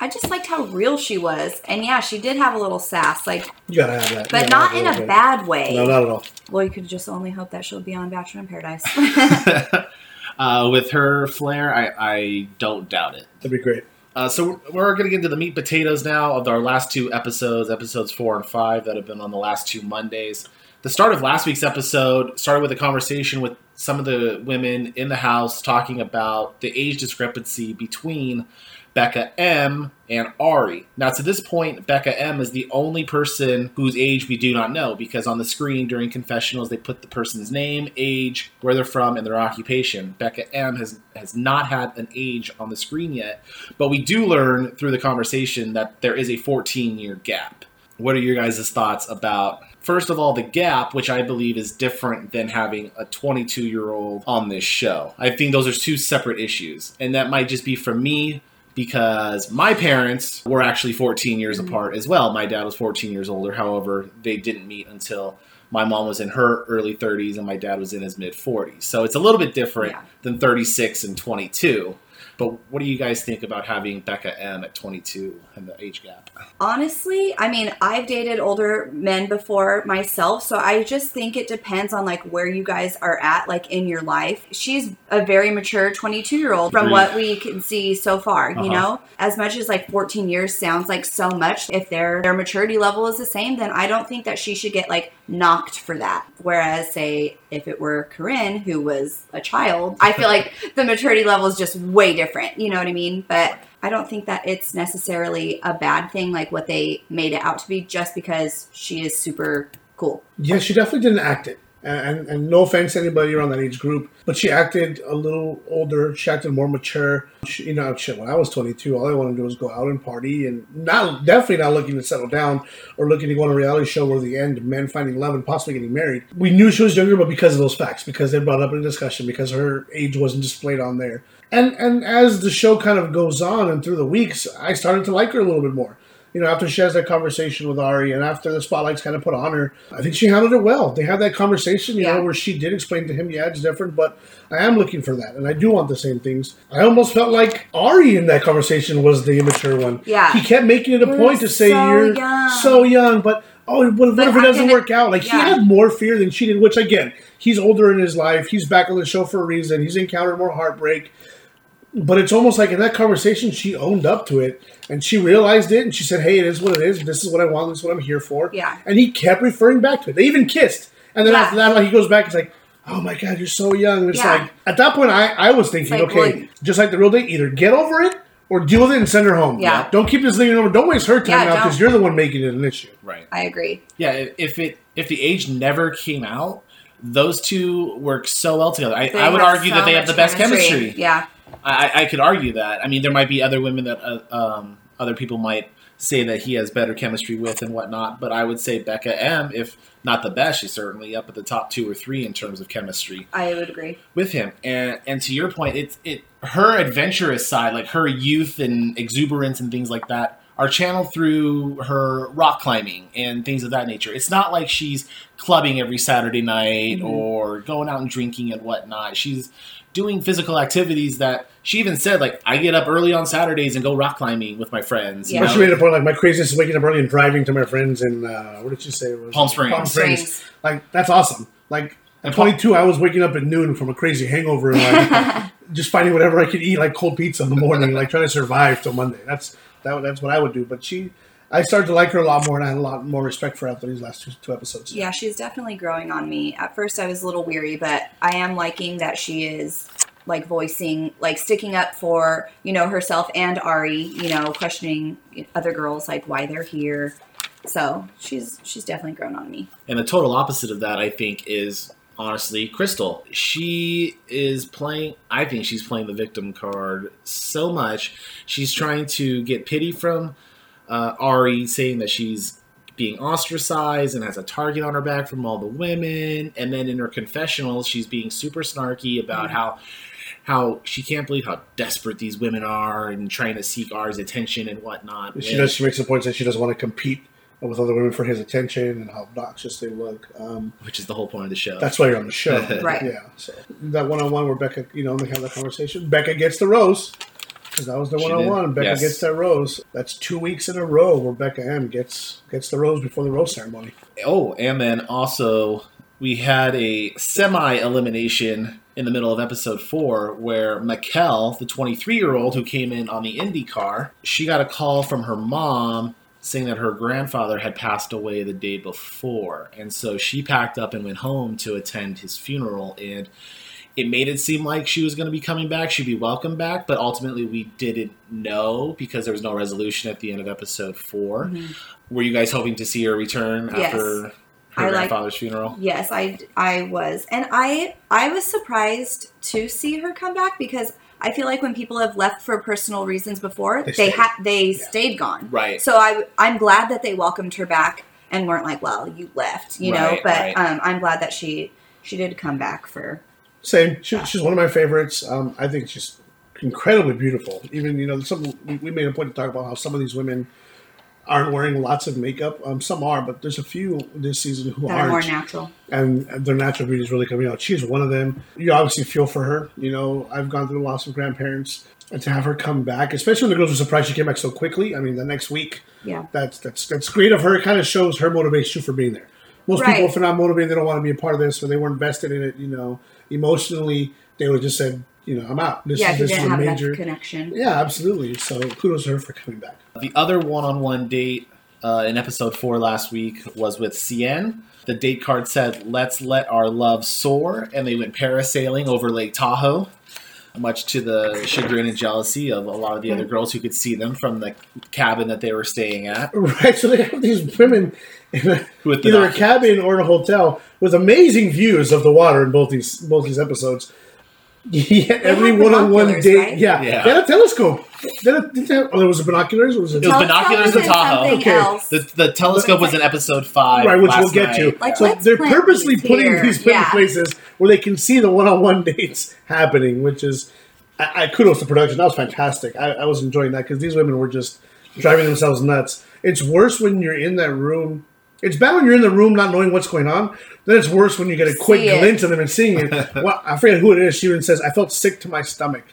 I just liked how real she was, and yeah, she did have a little sass, like, You gotta have that. but not in a bit. bad way. No, not at all. Well, you could just only hope that she'll be on Bachelor in Paradise. <laughs> <laughs> uh, with her flair, I, I don't doubt it. That'd be great. Uh, so we're going to get into the meat potatoes now of our last two episodes, episodes four and five, that have been on the last two Mondays. The start of last week's episode started with a conversation with some of the women in the house talking about the age discrepancy between Bekah M and Arie. Now, to this point, Bekah M is the only person whose age we do not know because on the screen during confessionals they put the person's name, age, where they're from, and their occupation. Bekah M has has not had an age on the screen yet, but we do learn through the conversation that there is a 14 year gap. What are your guys' thoughts about, first of all, the gap, which I believe is different than having a 22 year old on this show? I think those are two separate issues. And that might just be from me because my parents were actually 14 years Mhm. apart as well. My dad was 14 years older. However, they didn't meet until my mom was in her early 30s and my dad was in his mid 40s. So it's a little bit different Yeah. than 36 and 22. But what do you guys think about having Bekah M at 22 and the age gap? Honestly, I mean, I've dated older men before myself, so I just think it depends on like where you guys are at like in your life. She's a very mature 22-year-old from Agreed. what we can see so far, Uh-huh. you know? As much as like 14 years sounds like so much, if their their maturity level is the same, then I don't think that she should get like knocked for that. Whereas say if it were Corinne who was a child, I feel like the maturity level is just way different, you know what I mean? But I don't think that it's necessarily a bad thing, like what they made it out to be, just because she is super cool. Yeah, she definitely didn't act it. And, and, and no offense to anybody around that age group, but she acted a little older. She acted more mature. She, you know, shit, when I was 22, all I wanted to do was go out and party and not definitely not looking to settle down or looking to go on a reality show where the end, men finding love and possibly getting married. We knew she was younger, but because of those facts, because they brought up in discussion, because her age wasn't displayed on there. And, and as the show kind of goes on and through the weeks, I started to like her a little bit more you know, after she has that conversation with Arie and after the spotlight's kind of put on her, I think she handled it well. They had that conversation, you Yeah. know, where she did explain to him, yeah, it's different, but I am looking for that and I do want the same things. I almost felt like Arie in that conversation was the immature one. Yeah. He kept making it a You're point to say, so you're young." so young, but oh, what, what if it doesn't work out? Like, he had more fear than she did, which again, he's older in his life. He's back on the show for a reason. He's encountered more heartbreak. But it's almost like in that conversation, she owned up to it and she realized it and she said, Hey, it is what it is. This is what I want. This is what I'm here for. Yeah. And he kept referring back to it. They even kissed. And then Yeah. after that, like he goes back, it's like, Oh my God, you're so young. And it's Yeah. like, at that point, I, I was thinking, like, okay, well- just like the real date, either get over it or deal with it and send her home. Yeah. Don't keep this thing over. Don't waste her time Yeah, now because you're the one making it an issue. Right. I agree. Yeah, if- if it if the age never came out, those two work so well together. I, They I would argue so that they have much the best chemistry. Yeah. I, I could argue that. I mean, there might be other women that uh, um, other people might say that he has better chemistry with and whatnot, but I would say Bekah M, if not the best, she's certainly up at the top two or three in terms of chemistry I would agree. with him. And and to your point, it's it her adventurous side, like her youth and exuberance and things like that, are channeled through her rock climbing and things of that nature. It's not like she's clubbing every Saturday night Mhm. or going out and drinking and whatnot. She's doing physical activities that she even said, like, I get up early on Saturdays and go rock climbing with my friends. you Yeah. She made a point like my craziest is waking up early and driving to my friends in uh, what did she say? It was Palm Springs. Palm Springs. Springs. Like that's awesome. Like at 22, I was waking up at noon from a crazy hangover and like <laughs> just finding whatever I could eat, like cold pizza in the morning, like trying to survive till Monday. That's that, that's what I would do. But she, I started to like her a lot more, and I had a lot more respect for her after these last two, two episodes. Yeah, she's definitely growing on me. At first, I was a little weary, but I am liking that she is like voicing, like sticking up for you know herself and Arie. You know, questioning other girls like why they're here. So she's she's definitely grown on me. And the total opposite of that, I think, is honestly, Krystal. She is playing, I think she's playing the victim card so much. She's trying to get pity from uh, Arie, saying that she's being ostracized and has a target on her back from all the women. And then in her confessionals, she's being super snarky about how. How she can't believe how desperate these women are and trying to seek Arie's attention and whatnot. She does. She makes the point that she doesn't want to compete with other women for his attention and how obnoxious they look. Um, which is the whole point of the show. that's why you're on the show, <laughs> Right. Yeah. So that one-on-one where Bekah, you know, they have that conversation. Bekah gets the rose because that was the one-on-one. Bekah yes. gets that rose. That's two weeks in a row where Bekah M gets gets the rose before the rose ceremony. Oh, and then also we had a semi elimination in the middle of episode four where Maquel, the 23 year old who came in on the Indy car, she got a call from her mom saying that her grandfather had passed away the day before. And so she packed up and went home to attend his funeral. And it made it seem like she was going to be coming back. She'd be welcome back. But ultimately, we didn't know because there was no resolution at the end of episode 4 Mhm. Were you guys hoping to see her return Yes. after her I like- grandfather's funeral? Yes, I I was, and I I was surprised to see her come back because I feel like when people have left for personal reasons before, They they stayed. had they Yeah. stayed gone. Right. So I I'm glad that they welcomed her back and weren't like, well, you left, you know. But right. um, I'm glad that she she did come back for. Same. She, she's one of my favorites. Um, I think she's incredibly beautiful. Even you know, some we- made a point to talk about how some of these women aren't wearing lots of makeup. Um, some are, but there's a few this season who That are more natural. and their natural beauty is really coming out. She's one of them. You obviously feel for her. You know, I've gone through the loss of grandparents, and to have her come back, especially when the girls were surprised she came back so quickly. I mean, the next week, Yeah. that's that's that's great of her. It kind of shows her motivation for being there. Most people, if they're not motivated, they don't want to be a part of this, or they weren't invested in it. You know, emotionally, they would have just said, you know, I'm out. This yeah, is this is didn't a have major. enough connection. Yeah, absolutely. So kudos to her for coming back. The other one-on-one date uh, in episode four last week was with Seinne. The date card said, "Let's let our love soar," and they went parasailing over Lake Tahoe, much to the chagrin and jealousy of a lot of the other hmm. girls who could see them from the cabin that they were staying at. <laughs> Right. So they have these women in a, With either a cabin or in a hotel with amazing views of the water in both these both these episodes. Yeah, every one-on-one binoculars, date. right? Yeah. Yeah. they had a telescope. They had a- they have- oh, there was a binoculars. Or was it? It was binoculars tell in Tahoe. Okay. else. The, the telescope was in episode five, Right, which we'll get night. to. Like, so they're purposely these putting these Yeah. places where they can see the one-on-one <laughs> dates happening, which is, I, I kudos to production. That was fantastic. I, I was enjoying that because these women were just driving themselves nuts. It's worse when you're in that room. It's bad when you're in the room not knowing what's going on. Then it's worse when you get a quick See it. glimpse of them and seeing it. <laughs> well, I forget who it is. She even says, "I felt sick to my stomach."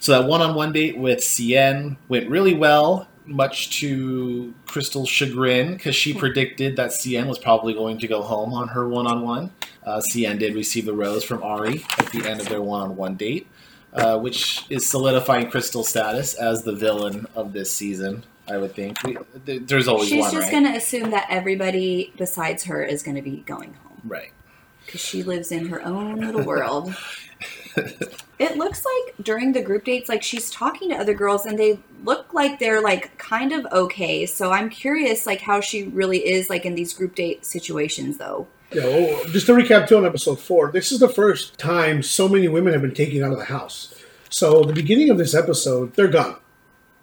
So that one-on-one date with Seinne went really well, much to Krystal's chagrin, because she predicted that Seinne was probably going to go home on her one-on-one. Uh, Seinne did receive the rose from Arie at the end of their one-on-one date, uh, which is solidifying Krystal's status as the villain of this season. I would think we, th- there's always She's one, just right? going to assume that everybody besides her is going to be going home Right. because she lives in her own little world. <laughs> it looks like during the group dates, like she's talking to other girls and they look like they're like kind of okay. So I'm curious, like how she really is like in these group date situations, though. Yeah, well, just to recap too on episode four, this is the first time so many women have been taken out of the house. So the beginning of this episode, they're gone.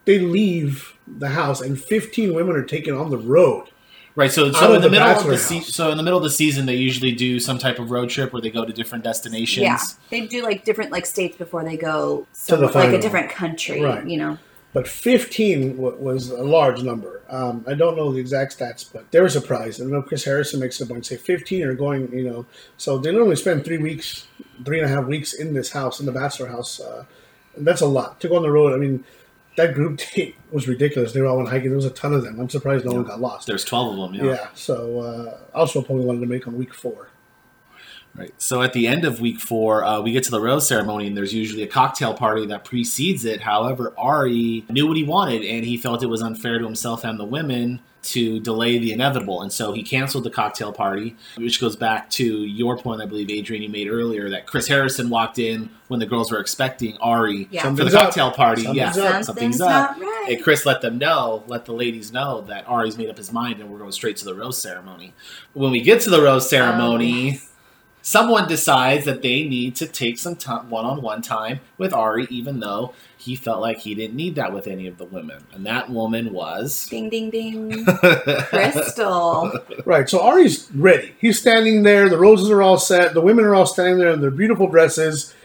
They leave the house, and 15 women are taken on the road. Right. So, so in the, the middle of the se- so in the middle of the season, they usually do some type of road trip where they go to different destinations. Yeah, they do like different like states before they go To the somewhere- like a different country. Right. You know, But 15 w- was a large number. Um, I don't know the exact stats, but they were surprised. I know Chris Harrison makes it a point say 15 are going, you know. So they literally spend three weeks, three and a half weeks in this house, in the bachelor house. Uh, and that's a lot to go on the road. I mean, that group <laughs> date was ridiculous. They were all went hiking. There was a ton of them. I'm surprised no one got lost. There's twelve of them. yeah. yeah So uh, also a point wanted to make on week four. Right. So at the end of week four, uh, we get to the rose ceremony, and there's usually a cocktail party that precedes it. However, Arie knew what he wanted, and he felt it was unfair to himself and the women to delay the inevitable, and so he canceled the cocktail party, which goes back to your point, I believe, Adrian, you made earlier that Chris Harrison walked in when the girls were expecting Arie Yeah. for the Something's up. cocktail party. Something's yeah, up. something's up. not right. And Chris let them know, let the ladies know that Arie's made up his mind and we're going straight to the rose ceremony. When we get to the rose ceremony, oh, someone decides that they need to take some time, one-on-one time with Arie, even though he felt like he didn't need that with any of the women, and that woman was. Ding ding ding. <laughs> Krystal. Right. So Arie's ready. He's standing there. The roses are all set. The women are all standing there in their beautiful dresses.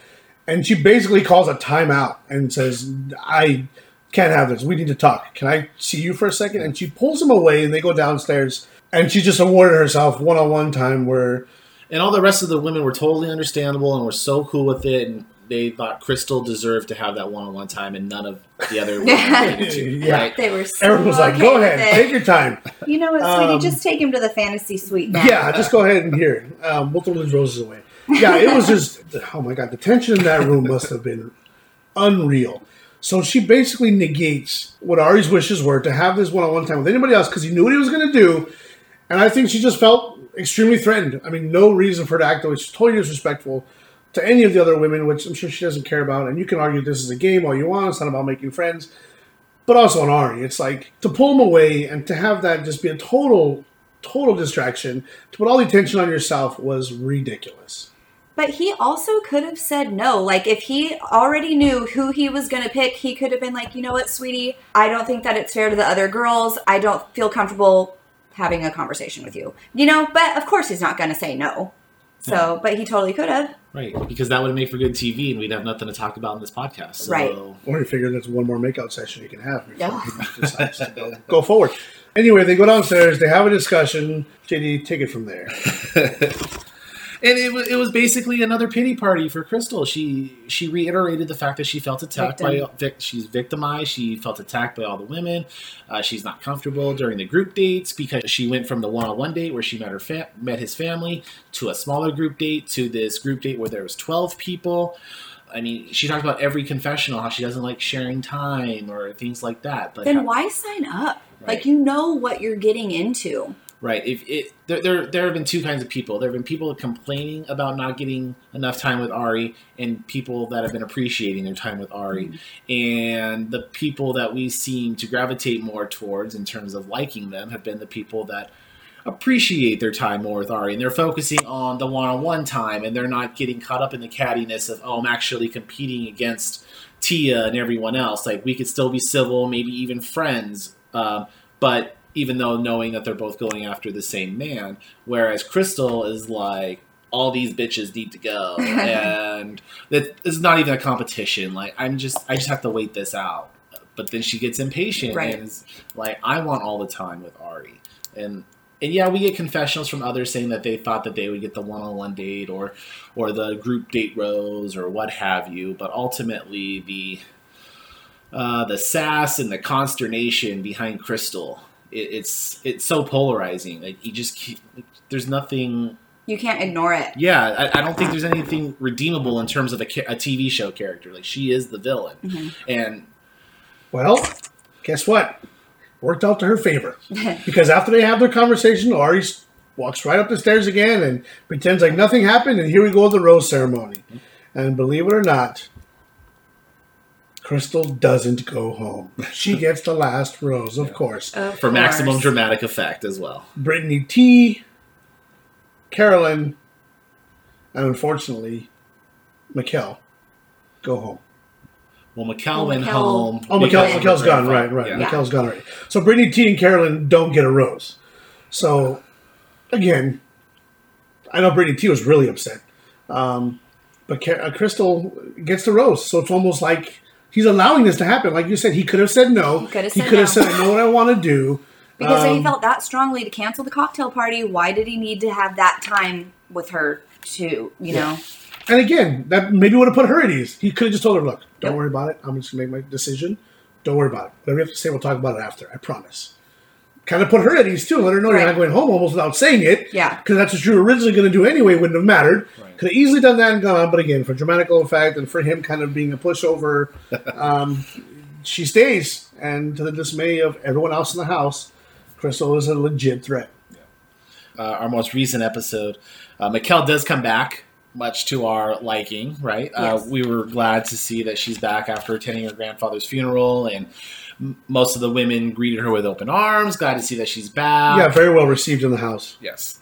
And she basically calls a timeout and says, I can't have this. We need to talk. Can I see you for a second? And she pulls him away and they go downstairs. And she just awarded herself one on one time where, and all the rest of the women were totally understandable and were so cool with it, and they thought Krystal deserved to have that one-on-one time, and none of the other women <laughs> needed to. Yeah. Right? They were so everyone was like, okay go ahead, it. take your time. <laughs> You know what, sweetie? Um, just take him to the fantasy suite now. Yeah, just go ahead and here. Um, we'll throw those roses away. Yeah, it was just, oh my God, the tension in that room must have been unreal. So she basically negates what Arie's wishes were to have this one on one time with anybody else because he knew what he was going to do. And I think she just felt extremely threatened. I mean, no reason for her to act way she's totally disrespectful to any of the other women, which I'm sure she doesn't care about. And you can argue this is a game all you want, it's not about making friends. But also on Arie, it's like to pull him away and to have that just be a total, total distraction, to put all the attention on yourself was ridiculous. But he also could have said no. Like, if he already knew who he was going to pick, he could have been like, you know what, sweetie, I don't think that it's fair to the other girls. I don't feel comfortable having a conversation with you. You know, but of course he's not going to say no. So, but he totally could have. Right, because that would make for good TV, and we'd have nothing to talk about in this podcast. So, Right. Or you figure that's one more makeout session you can have before Yeah. he decides to go, go forward. Anyway, they go downstairs, they have a discussion. JD, take it from there. <laughs> and it was it was basically another pity party for Krystal. She she reiterated the fact that she felt attacked Victim. by vic, she's victimized. She felt attacked by all the women. Uh, she's not comfortable during the group dates because she went from the one on one date where she met her fa- met his family to a smaller group date to this group date where there was twelve people. I mean, she talked about every confessional how she doesn't like sharing time or things like that. But Then how- why sign up? Right. Like, you know what you're getting into. Right. If it there, there there have been two kinds of people. There have been people complaining about not getting enough time with Arie, and people that have been appreciating their time with Arie. And the people that we seem to gravitate more towards in terms of liking them have been the people that appreciate their time more with Arie, and they're focusing on the one-on-one time, and they're not getting caught up in the cattiness of oh, I'm actually competing against Tia and everyone else. Like we could still be civil, maybe even friends, um, but even though knowing that they're both going after the same man, whereas Krystal is like all these bitches need to go, <laughs> and that is not even a competition. Like I'm just, I just have to wait this out. But then she gets impatient Right. and is like, I want all the time with Arie, and and yeah, we get confessionals from others saying that they thought that they would get the one-on-one date or or the group date rose or what have you. But ultimately, the uh, the sass and the consternation behind Krystal, it, it's it's so polarizing. Like you just keep, there's nothing. You can't ignore it. Yeah, I, I don't think there's anything redeemable in terms of a, a TV show character. Like she is the villain, Mhm. and Well, guess what? Worked out to her favor. <laughs> Because after they have their conversation, Arie s- walks right up the stairs again and pretends like nothing happened, and here we go with the rose ceremony. And believe it or not, Krystal doesn't go home. <laughs> She gets the last rose, of course. Of for maximum dramatic effect as well. Brittany T, Carolyn, and unfortunately, Maquel go home. Well, Maquel Oh, went Maquel- home. Oh, because Maquel, of Maquel's her gone. grandfather. Right, right. Yeah. Maquel's gone already. So Brittany T and Carolyn don't get a rose. So again, I know Brittany T was really upset, um, but Ca- uh, Krystal gets the rose. So it's almost like he's allowing this to happen. Like you said, he could have said no. He could have He said could have said, "I know what I want to do." Because if he Um, felt that strongly to cancel the cocktail party, why did he need to have that time with her too? You know? And again, that maybe would have put her at ease. He could have just told her, "Look, don't Yep. worry about it. I'm just gonna make my decision. Don't worry about it. Whatever you have to say, we'll talk about it after. I promise." Kind of put her at ease too. Let her know you're not going home almost without saying it. Yeah. because that's what you were originally going to do anyway. Wouldn't have mattered. Right. Could have easily done that and gone on, but again, for dramatical effect and for him kind of being a pushover, <laughs> um, she stays. And to the dismay of everyone else in the house, Krystal is a legit threat. uh, our most recent episode, uh, Maquel does come back, much to our liking, right? Uh, we were glad to see that she's back after attending her grandfather's funeral, and m- most of the women greeted her with open arms. Glad to see that she's back. yeah, very well received in the house. Yes.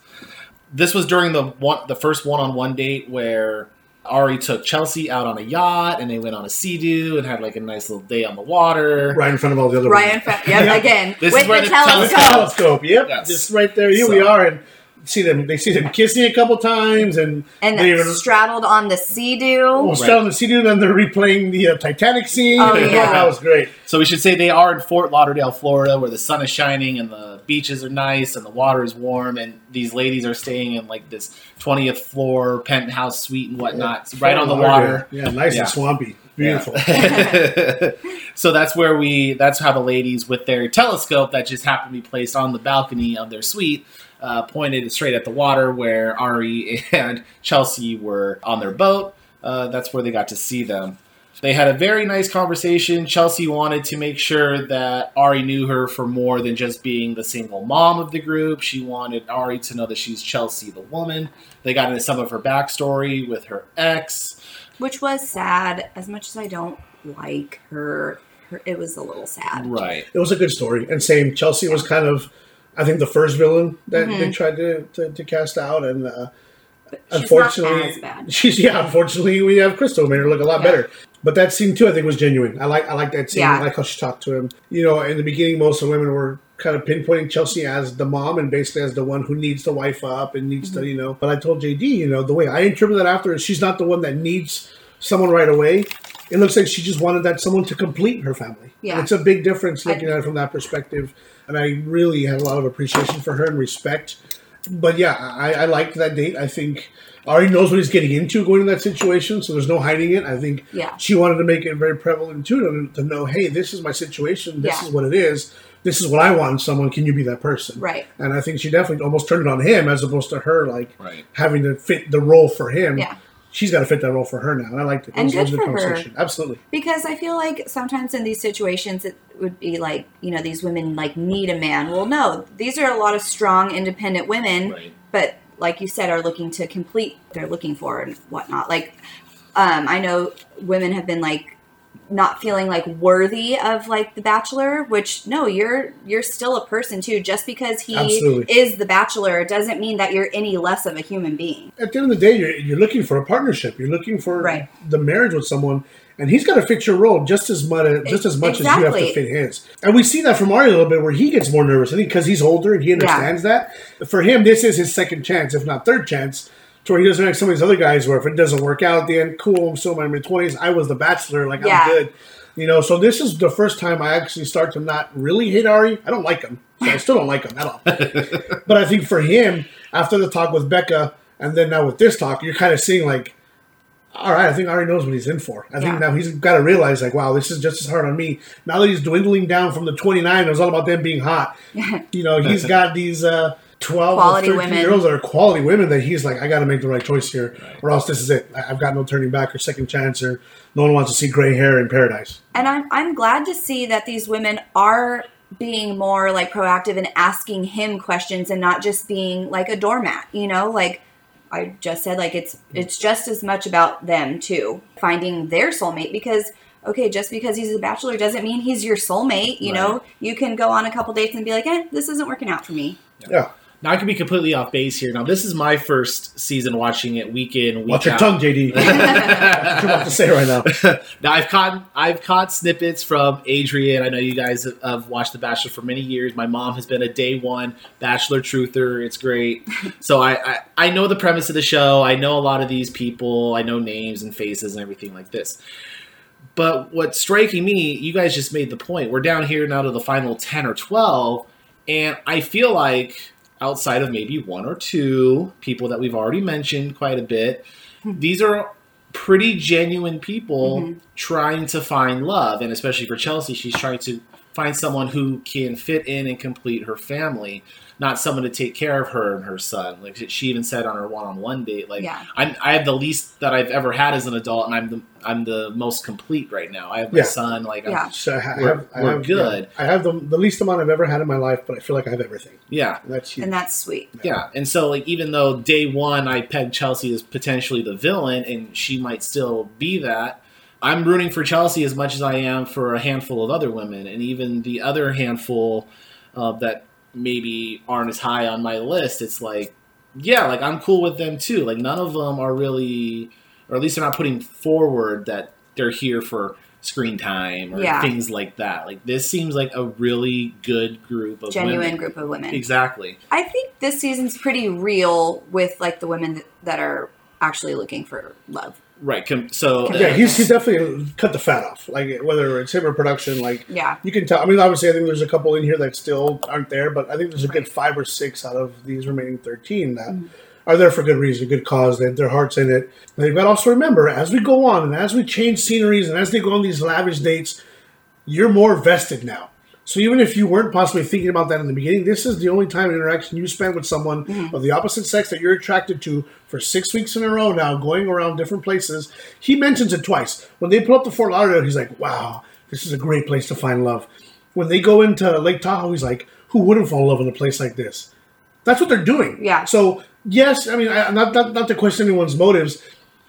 this was during the one, the first one-on-one date where Arie took Chelsea out on a yacht, and they went on a sea-doo and had like a nice little day on the water. Right in front of all the other Ryan, women. Fra- yep, <laughs> Yeah. again This with is where the the telescope. telescope. Yep, Yes. just right there. Here So- we are, and see them. They see them kissing a couple times, and and they were straddled on the sea well, doo. still on the CD, and then they're replaying the uh, Titanic scene. Oh, <laughs> yeah. that was great. So we should say they are in Fort Lauderdale, Florida, where the sun is shining and the beaches are nice and the water is warm, and these ladies are staying in like this twentieth floor penthouse suite and whatnot, It's right on the water. Yeah, nice Yeah. and swampy, beautiful. Yeah. <laughs> so that's where we. That's how the ladies with their telescope that just happened to be placed on the balcony of their suite. Uh, pointed straight at the water where Arie <laughs> and Chelsea were on their boat. Uh, that's where they got to see them. They had a very nice conversation. Chelsea wanted to make sure that Arie knew her for more than just being the single mom of the group. She wanted Arie to know that she's Chelsea the woman. They got into some of her backstory with her ex. which was sad. As much as I don't like her, her it was a little sad. Right. It was a good story. And same, Chelsea was kind of, I think, the first villain that Mhm. they tried to, to, to cast out. And uh, unfortunately, not as bad. <laughs> she's yeah. Unfortunately, we have Krystal made her look a lot Yeah. better. But that scene too, I think, was genuine. I like I like that scene. Yeah. I like how she talked to him. You know, in the beginning, most of the women were kind of pinpointing Chelsea as the mom and basically as the one who needs to wife up and needs Mm-hmm. to, you know. But I told JD, you know, the way I interpret that after is she's not the one that needs someone right away. It looks like she just wanted that someone to complete her family. Yeah. it's a big difference looking I- at it from that perspective. And I really had a lot of appreciation for her and respect. But yeah, I, I liked that date. I think Arie knows what he's getting into going in that situation, so there's no hiding it. I think Yeah. she wanted to make it very prevalent to them to know, hey, this is my situation. This Yeah. is what it is. This is what I want in someone. Can you be that person? Right. And I think she definitely almost turned it on him as opposed to her like Right. having to fit the role for him. Yeah. She's got to fit that role for her now. And I liked it. And it was good for her. Absolutely. Because I feel like sometimes in these situations it would be like, you know, these women like need a man. Well, no, these are a lot of strong, independent women, Right. but like you said, are looking to complete what they're looking for and whatnot. Like, um, I know women have been like not feeling like worthy of like the bachelor which no you're you're still a person too just because he Absolutely. is the bachelor doesn't mean that you're any less of a human being At the end of the day, you're, you're looking for a partnership. You're looking for Right. the marriage with someone. And he's got to fit your role just as much, just as much as you have to Exactly. fit his. And we see that from Arie a little bit, where he gets more nervous, I think, because he's older and he understands that. For him, this is his second chance, if not third chance, to where he doesn't like some of these other guys, where if it doesn't work out, at the end, cool, I'm still in my mid twenties. I was the bachelor, like Yeah. I'm good, you know. So this is the first time I actually start to not really hate Arie. I don't like him, so I still don't like him at all. <laughs> but I think for him, after the talk with Bekah, and then now with this talk, you're kind of seeing like all right, I think Arie knows what he's in for. I think Yeah. now he's got to realize, like, wow, this is just as hard on me. Now that he's dwindling down from the 29, it was all about them being hot. <laughs> You know, he's got these uh, 12 Quality or 13 women. girls that are quality women that he's like, I got to make the right choice here, or else this is it. I- I've got no turning back or second chance, or no one wants to see gray hair in paradise. and I'm I'm glad to see that these women are being more like proactive and asking him questions and not just being like a doormat, you know, like I just said like it's it's just as much about them too, finding their soulmate because okay, just because he's a bachelor doesn't mean he's your soulmate, you know. You can go on a couple dates and be like, "Eh, this isn't working out for me." Yeah. Now I could be completely off base here. Now this is my first season watching it week in, week Watch your tongue, JD. <laughs> what to say right now. <laughs> now I've caught I've caught snippets from Adrian. I know you guys have, have watched The Bachelor for many years. My mom has been a day one Bachelor truther. It's great. <laughs> so I, I I know the premise of the show. I know a lot of these people. I know names and faces and everything like this. But what's striking me, you guys just made the point. We're down here now to the final ten or twelve, and I feel like outside of maybe one or two people that we've already mentioned quite a bit, these are pretty genuine people Mhm. trying to find love and especially for chelsea she's trying to find someone who can fit in and complete her family not someone to take care of her and her son like she even said on her one-on-one date like Yeah. I'm, i have the least that i've ever had as an adult and i'm the i'm the most complete right now i have my Yeah. son like Yeah. I'm, So I ha- I We're- have, we're have, good. yeah, I have the, the least amount I've ever had in my life, but I feel like I have everything. yeah And that's huge. And that's sweet. Yeah, and so like even though day one I pegged Chelsea as potentially the villain, and she might still be that, I'm rooting for Chelsea as much as I am for a handful of other women, and even the other handful uh, that maybe aren't as high on my list. It's like yeah, like I'm cool with them too. Like none of them are really, or at least they're not putting forward that they're here for screen time or Yeah. things like that. Like this seems like a really good group of Genuine women. group of women. Exactly. I think this season's pretty real with like the women that, that are actually looking for love. Right. Com- so uh, Yeah, he's, he's definitely cut the fat off. Like whether it's him or production, like Yeah. you can tell. I mean, obviously, I think there's a couple in here that still aren't there, but I think there's a good five or six out of these remaining thirteen that Mhm. are there for good reason, good cause. They have their hearts in it. And you've got to also remember, as we go on and as we change sceneries and as they go on these lavish dates, you're more vested now. So even if you weren't possibly thinking about that in the beginning, this is the only time interaction you spend with someone Mhm. of the opposite sex that you're attracted to for six weeks in a row now, going around different places. He mentions it twice. When they pull up to Fort Lauderdale, he's like, wow, this is a great place to find love. When they go into Lake Tahoe, he's like, who wouldn't fall in love in a place like this? That's what they're doing. Yeah. So, yes, I mean, I, not, not, not to question anyone's motives,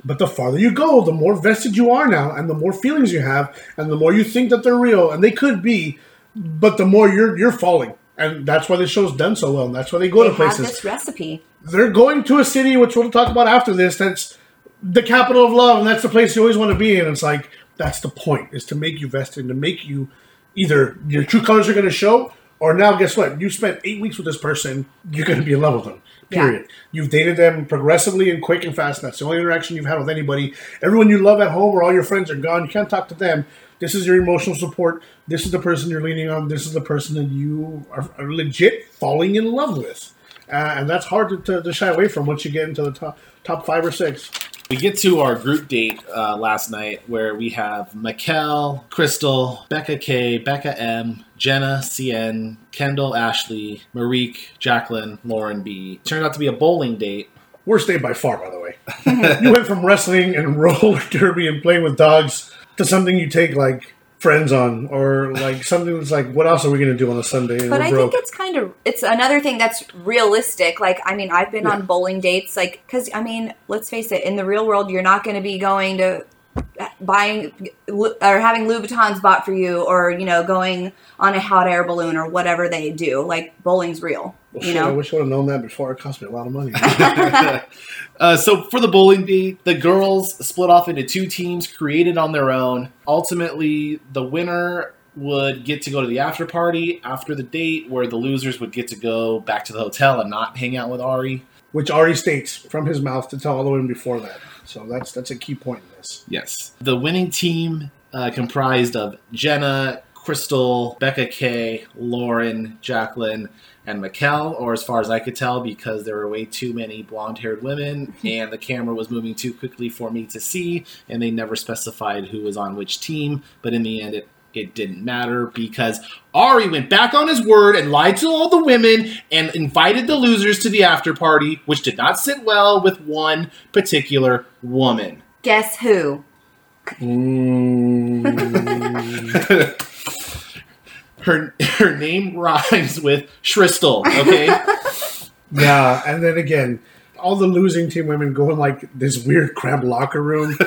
but the farther you go, the more vested you are now, and the more feelings you have, and the more you think that they're real, and they could be, but the more you're you're falling, and that's why the show's done so well, and that's why they go They to places. this recipe. They're going to a city, which we'll talk about after this. That's the capital of love, and that's the place you always want to be. And it's like that's the point: is to make you vested, to make you either your true colors are going to show, or now guess what? You spent eight weeks with this person, you're going to be in love with them. Yeah. Period. You've dated them progressively and quick and fast. That's the only interaction you've had with anybody. Everyone you love at home or all your friends are gone. You can't talk to them. This is your emotional support. This is the person you're leaning on. This is the person that you are, are legit falling in love with. Uh, and that's hard to, to, to shy away from once you get into the top, top five or six. We get to our group date uh, last night where we have Maquel, Krystal, Becca K, Bekah M, Jenna, Seinne, Kendall, Ashley, Marikh, Jacqueline, Lauren B. Turned out to be a bowling date. Worst day by far, by the way. <laughs> you went from wrestling and <laughs> roller derby and playing with dogs to something you take like friends on, or like something that's like, what else are we going to do on a Sunday? And But I broke. think it's kind of it's another thing that's realistic. Like I mean, I've been Yeah. on bowling dates like cuz I mean, let's face it, in the real world you're not going to be going to buying or having Louboutins bought for you or, you know, going on a hot air balloon or whatever they do. Like bowling's real, Well, you shit, I wish I would have known that before. It cost me a lot of money. <laughs> <laughs> uh, so for the bowling date, the girls split off into two teams created on their own. Ultimately, the winner would get to go to the after party after the date, where the losers would get to go back to the hotel and not hang out with Arie. Which Arie states from his mouth to tell all the women before that. So that's that's a key point in this. Yes. The winning team uh, comprised of Jenna, Krystal, Becca K, Lauren, Jacqueline, and Maquel, or as far as I could tell, because there were way too many blonde haired women <laughs> and the camera was moving too quickly for me to see, and they never specified who was on which team. But in the end, it, it didn't matter because Arie went back on his word and lied to all the women and invited the losers to the after party, which did not sit well with one particular woman. Guess who? <laughs> her her name rhymes with Shristel. Okay, <laughs> Yeah, and then again, all the losing team women go in like this weird cramped locker room,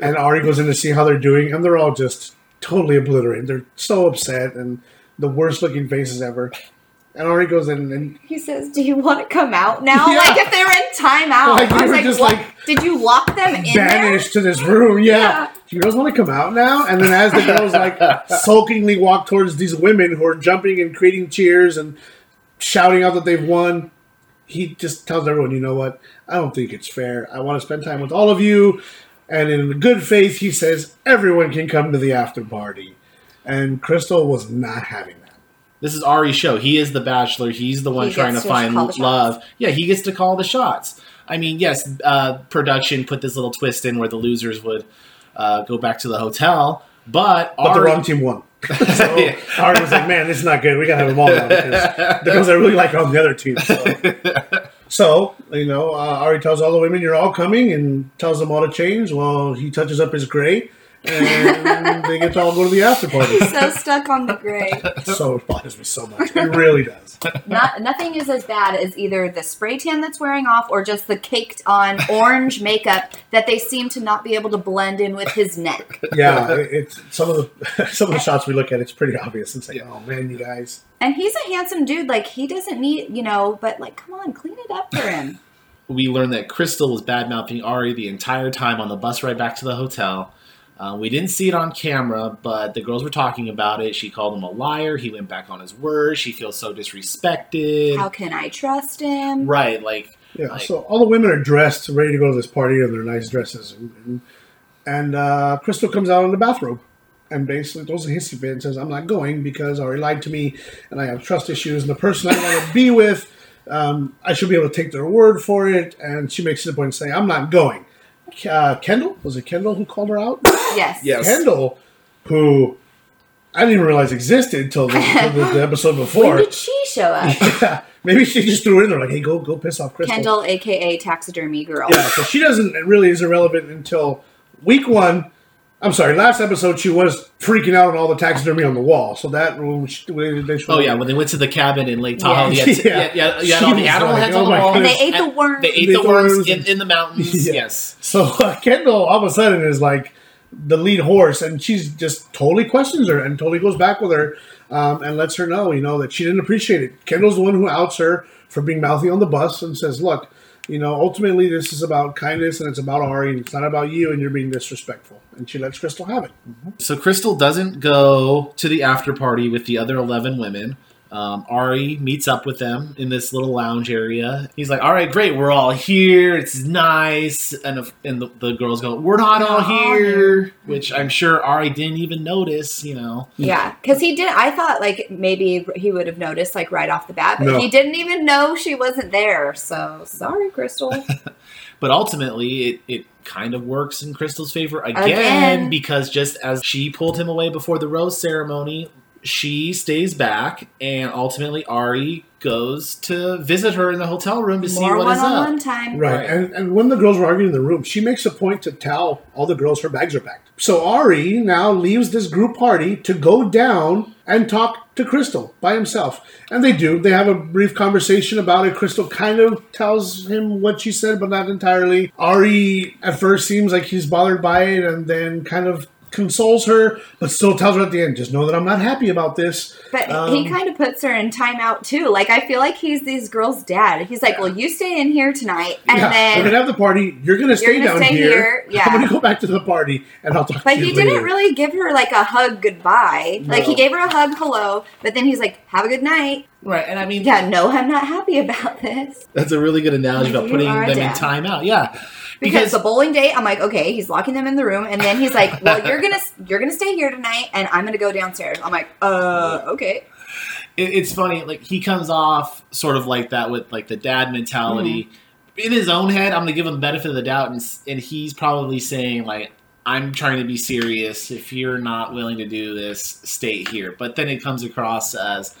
and Arie goes in to see how they're doing, and they're all just totally obliterated. They're so upset and the worst looking faces ever. And Arie goes in and He says, "Do you want to come out now?" Yeah. Like if they were in timeout. Like, they I was were like, just, "What? like, Did you lock them in there?" banished to this room. Yeah. Yeah. Do you girls want to come out now? And then as the girls like <laughs> sulkingly walk towards these women who are jumping and creating cheers and shouting out that they've won, he just tells everyone, you know what? I don't think it's fair. I want to spend time with all of you. And in good faith, he says everyone can come to the after party. And Krystal was not having that. this is Arie's show. He is the bachelor. He's the one He trying to gets to find call shots. love. Yeah, he gets to call the shots. I mean, yes, uh, production put this little twist in where the losers would uh, go back to the hotel, but, But the wrong team won. <laughs> so Yeah. Arie was like, man, this is not good. We got to have them all now. Because the girls I really like are on the other team. So. <laughs> So, you know, uh, Arie tells all the women, you're all coming, and tells them all to change. while he touches up his gray, and they get to all go to the after party. so stuck on the gray. So it bothers me so much. It really does. Not, nothing is as bad as either the spray tan that's wearing off or just the caked on orange makeup that they seem to not be able to blend in with his neck. Yeah, it- it's some of the <laughs> some of the shots we look at. It's pretty obvious. It's like, oh man, you guys. And he's a handsome dude. Like he doesn't need, you know, but like, come on, clean it up for him. <laughs> we learned that Krystal was bad mouthing Arie the entire time on the bus ride back to the hotel. Uh, we didn't see it on camera, but the girls were talking about it. She called him a liar. He went back on his word. She feels so disrespected. How can I trust him? right, like Yeah, Like- so all the women are dressed, ready to go to this party in their nice dresses, and, and, and uh, Krystal comes out in the bathrobe and basically throws a hissy fit and says, "I'm not going because Arie lied to me, and I have trust issues, and the person I want to be with, um, I should be able to take their word for it." And she makes it a point of saying, "I'm not going." Uh, Kendall was it Kendall who called her out? Yes. Yes. Kendall, who I didn't even realize existed until the, till the, the episode <laughs> When before. did she show up? <laughs> yeah, maybe she just threw it in there like, "Hey, go go piss off Krystal." Kendall, aka taxidermy girl. Yeah, so she doesn't it really is irrelevant until week one. I'm sorry, last episode she was freaking out on all the taxidermy on the wall. So that when she- they oh yeah, when they went to the cabin in Lake Tahoe, Yeah. yeah, yeah, Yeah. yeah, yeah, you had She all the animal like, heads oh on the wall, And they ate the worms. They ate They the the worms worms in, and- in the mountains. <laughs> Yeah. Yes. So uh, Kendall all of a sudden is like the lead horse, and she's just totally questions her and totally goes back with her um, and lets her know, you know, that she didn't appreciate it. Kendall's the one who outs her for being mouthy on the bus and says, "Look, you know, ultimately this is about kindness and it's about Arie, and it's not about you, and you're being disrespectful." And she lets Krystal have it. So Krystal doesn't go to the after party with the other eleven women. Um, Arie meets up with them in this little lounge area. He's like, "All right, great, we're all here. It's nice." And if, and the, the girls go, "We're not all here," which I'm sure Arie didn't even notice. You know, Yeah, because he did. I thought like maybe he would have noticed like right off the bat, but No. he didn't even know she wasn't there. So sorry, Krystal. <laughs> but ultimately, it it kind of works in Krystal's favor again, Again. because just as she pulled him away before the rose ceremony, she stays back, and ultimately Arie goes to visit her in the hotel room to see More what is up. one-on-one time. Right. Right. And and when the girls were arguing in the room, she makes a point to tell all the girls her bags are packed. So Arie now leaves this group party to go down and talk to Krystal by himself. And they do. They have a brief conversation about it. Krystal kind of tells him what she said, but not entirely. Arie at first seems like he's bothered by it and then kind of consoles her, but still tells her at the end, just know that I'm not happy about this. But Um, he kind of puts her in timeout too. Like I feel like he's these girls' dad. He's like, Yeah. "Well, you stay in here tonight, and yeah, we're gonna have the party. You're gonna stay gonna down stay here. here, yeah. <laughs> I'm gonna go back to the party, and I'll talk But to you he later. didn't really give her like a hug goodbye. Like he gave her a hug hello, but then he's like, "Have a good night." Right, and I mean, Yeah, no, I'm not happy about this that's a really good analogy about putting are them in timeout. Yeah, because the bowling date. I'm like, okay, he's locking them in the room, and then he's like, <laughs> "Well, you're gonna you're gonna stay here tonight, and I'm gonna go downstairs." I'm like, "Uh, okay." it, it's funny. Like he comes off sort of like that with like the dad mentality. In his own head, I'm gonna give him the benefit of the doubt, and and he's probably saying like, "I'm trying to be serious. If you're not willing to do this, stay here." But then it comes across as,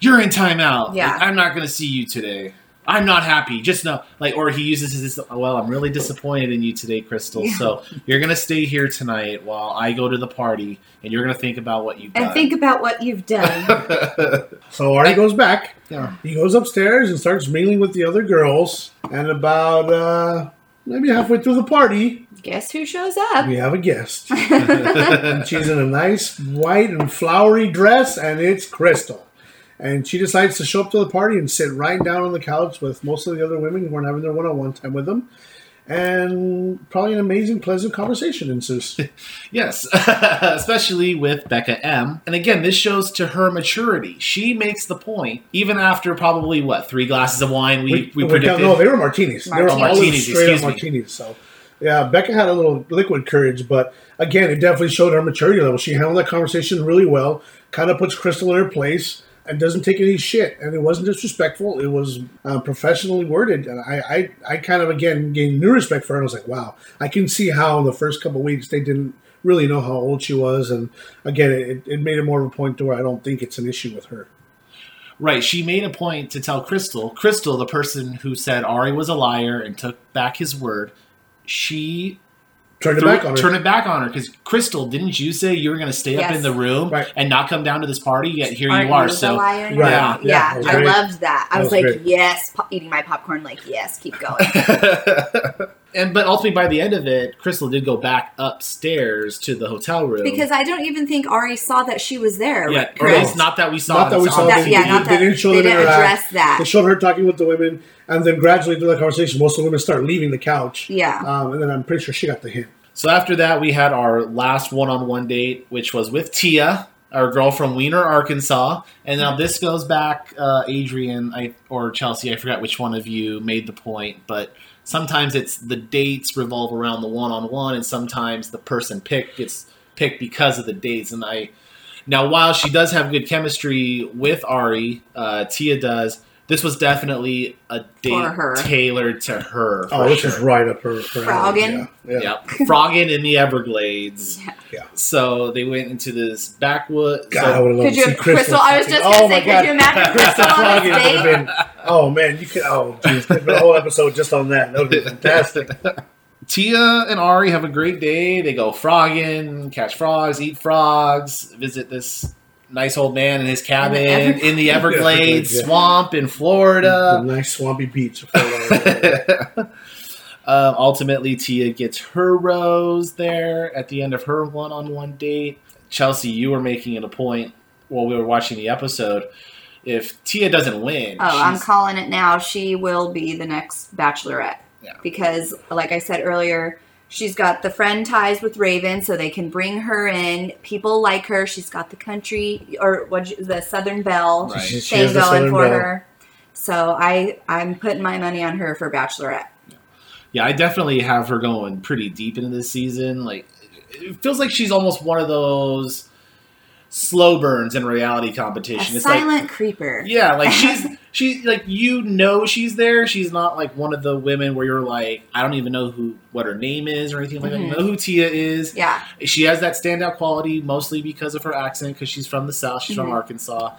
"You're in timeout. Yeah. Like, I'm not gonna see you today." I'm not happy. Just know, like, or he uses his, well, I'm really disappointed in you today, Krystal. Yeah. So you're gonna stay here tonight while I go to the party, and you're gonna think about what you've And done. think about what you've done. <laughs> So Arie goes back. yeah. He goes upstairs and starts mingling with the other girls. And about uh, maybe halfway through the party, Guess who shows up? we have a guest. <laughs> and she's in a nice white and flowery dress, and it's Krystal. And she decides to show up to the party and sit right down on the couch with most of the other women who are having their one-on-one time with them. And probably an amazing, pleasant conversation ensues. <laughs> Yes, <laughs> especially with Bekah M. And again, this shows to her maturity. She makes the point, even after probably what three glasses of wine we we, we predicted. no, they were martinis. They were Martinis. all Martinis, straight up excuse me. So, yeah, Bekah had a little liquid courage, but again, it definitely showed her maturity level. She handled that conversation really well. Kind of puts Krystal in her place and doesn't take any shit. And it wasn't disrespectful. It was uh, professionally worded. And I, I, I kind of again gained new respect for her. I was like, wow, I can see how in the first couple weeks they didn't really know how old she was. And again, it, it made it more of a point to where I don't think it's an issue with her. Right, she made a point to tell Krystal, Krystal, the person who said Arie was a liar and took back his word, she Turned it threw- back on her. turned it back on her because Krystal, didn't you say you were going to stay up in the room Right. and not come down to this party? Yet here Aren't you are. the So liar? Right. Yeah, Yeah, that was I great. loved that. I That was, was like, great. yes, po- eating my popcorn, like, yes, keep going. <laughs> and but ultimately by the end of it, Krystal did go back upstairs to the hotel room because I don't even think Arie saw that she was there. yeah, or Chris. at least not that we saw. Not that we saw That, yeah, they- not they that didn't show they them didn't interact. address that. They showed her talking with the women, And then gradually through the conversation, most of the women start leaving the couch. Yeah. Um, and then I'm pretty sure she got the hint. So after that, we had our last one-on-one date, which was with Tia, our girl from Wiener, Arkansas. And now this goes back, uh, Adrian I, or Chelsea. I forgot which one of you made the point, but sometimes it's the dates revolve around the one-on-one, and sometimes the person picked gets picked because of the dates. And I now, while she does have good chemistry with Arie, uh, Tia does. This was definitely a date her. tailored to her. Oh, this sure. is right up her. her Froggin? Yeah. yeah. Yep. Frogging in the Everglades. Yeah. Yeah. So they went into this backwood. God, so- I would have loved Could to you, see Krystal? Krystal. I was just gonna oh say, could God. you imagine <laughs> Krystal Krystal on Froggin would have date? been. Oh man, you could. Oh jeez, could a whole episode just on that. That would be fantastic. <laughs> Tia and Arie have a great day. They go frogging, catch frogs, eat frogs, visit this nice old man in his cabin In the Everglades. in the <laughs> Everglades Everglades, yeah. swamp in the Florida. nice swampy beach. of Florida. Uh, <laughs> ultimately, Tia gets her rose there at the end of her one-on-one date. Chelsea, you were making it a point while we were watching the episode. If Tia doesn't win, Oh, I'm calling it now. She will be the next Bachelorette. Yeah. Because, like I said earlier, she's got the friend ties with Raven, so they can bring her in. People like her. She's got the country or what the Southern Belle Right. She- she thing going Southern for Belle. her. So I I'm putting my money on her for Bachelorette. Yeah, I definitely have her going pretty deep into this season. Like, it feels like she's almost one of those slow burns in reality A competition. It's like, silent creeper. yeah, like <laughs> she's she like you know she's there. She's not like one of the women where you're like, I don't even know who what her name is or anything like that. You Mhm. know who Tia is. Yeah. She has that standout quality mostly because of her accent because she's from the south. She's Mhm. from Arkansas.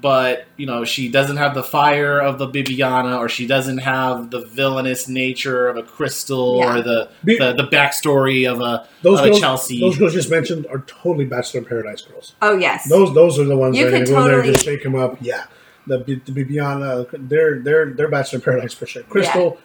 But you know she doesn't have the fire of the Bibiana, or she doesn't have the villainous nature of a Krystal, Yeah. or the, Be- the the backstory of a Those of a girls, Chelsea. those girls just mentioned are totally Bachelor in Paradise girls. Oh yes. Those those are the ones You that are could going to there totally- just shake them up. Yeah, the, B- the Bibiana, they're they're they're Bachelor in Paradise for sure. Krystal,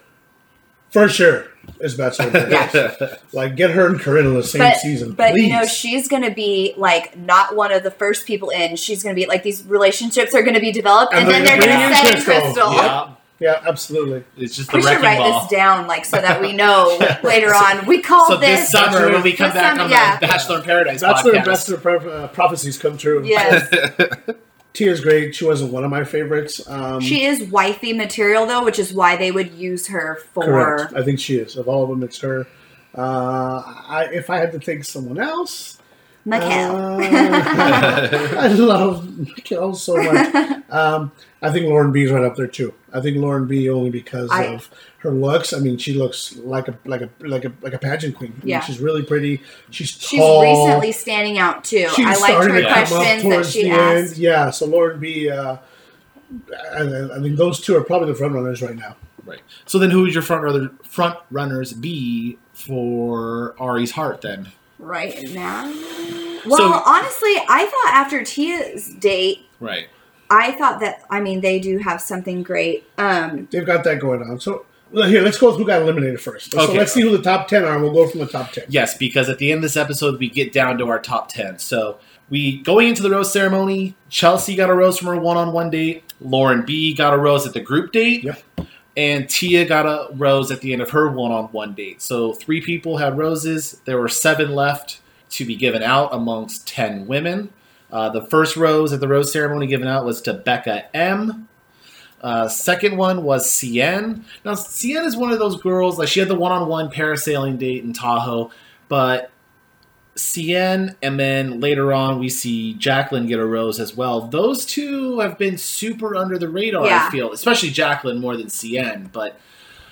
for sure, is Bachelor in Paradise. Like get her and Corinne in the same but, season, but please. you know she's gonna be like not one of the first people in. She's gonna be like these relationships are gonna be developed, and, And then they're they're gonna gonna set in in Krystal. Krystal. yeah, yeah, absolutely. it's just the We should write ball. this down, like so that we <laughs> know later on. We called So this this. summer when we come back summer, on yeah. the Bachelor in Paradise Bachelor and podcast. Bachelor pro- uh, prophecies come true. Yes, <laughs> Tia's great. She wasn't one of my favorites. Um, she is wifey material though, which is why they would use her for. correct. I think she is. Of all of them, it's her. Uh, I, if I had to take someone else, Maquel. Uh, <laughs> I love Maquel so much. <laughs> Um, I think Lauren B is right up there too. I think Lauren B only because I- of her looks. I mean, she looks like a like a like a like a pageant queen. I mean, Yeah. she's really pretty. She's tall. She's recently standing out too. She's I liked her to questions that she asked. end. Yeah, so Lauren B. Uh, I, I think those two are probably the front runners right now. Right. So then, who would your front runner, front runners be for Arie's heart? Then Right now. Well, So- honestly, I thought after Tia's date, right. I thought that I mean they do have something great. Um, They've got that going on. So here, let's go with who got eliminated first. So Okay. let's see who the top ten are, we'll go from the top ten. Yes, because at the end of this episode, we get down to our top 10. So, we going into the rose ceremony, Chelsea got a rose from her one on one date, Lauren B got a rose at the group date, Yep. and Tia got a rose at the end of her one on one date. So, three people had roses. There were seven left to be given out amongst 10 women. Uh, the first rose at the rose ceremony given out was to Bekah M. Uh, second one was Seinne. Now, Seinne is one of those girls, like she had the one on one parasailing date in Tahoe, but Seinne, and then later on we see Jacqueline get a rose as well. Those two have been super under the radar, I feel, especially Jacqueline more than Seinne, but.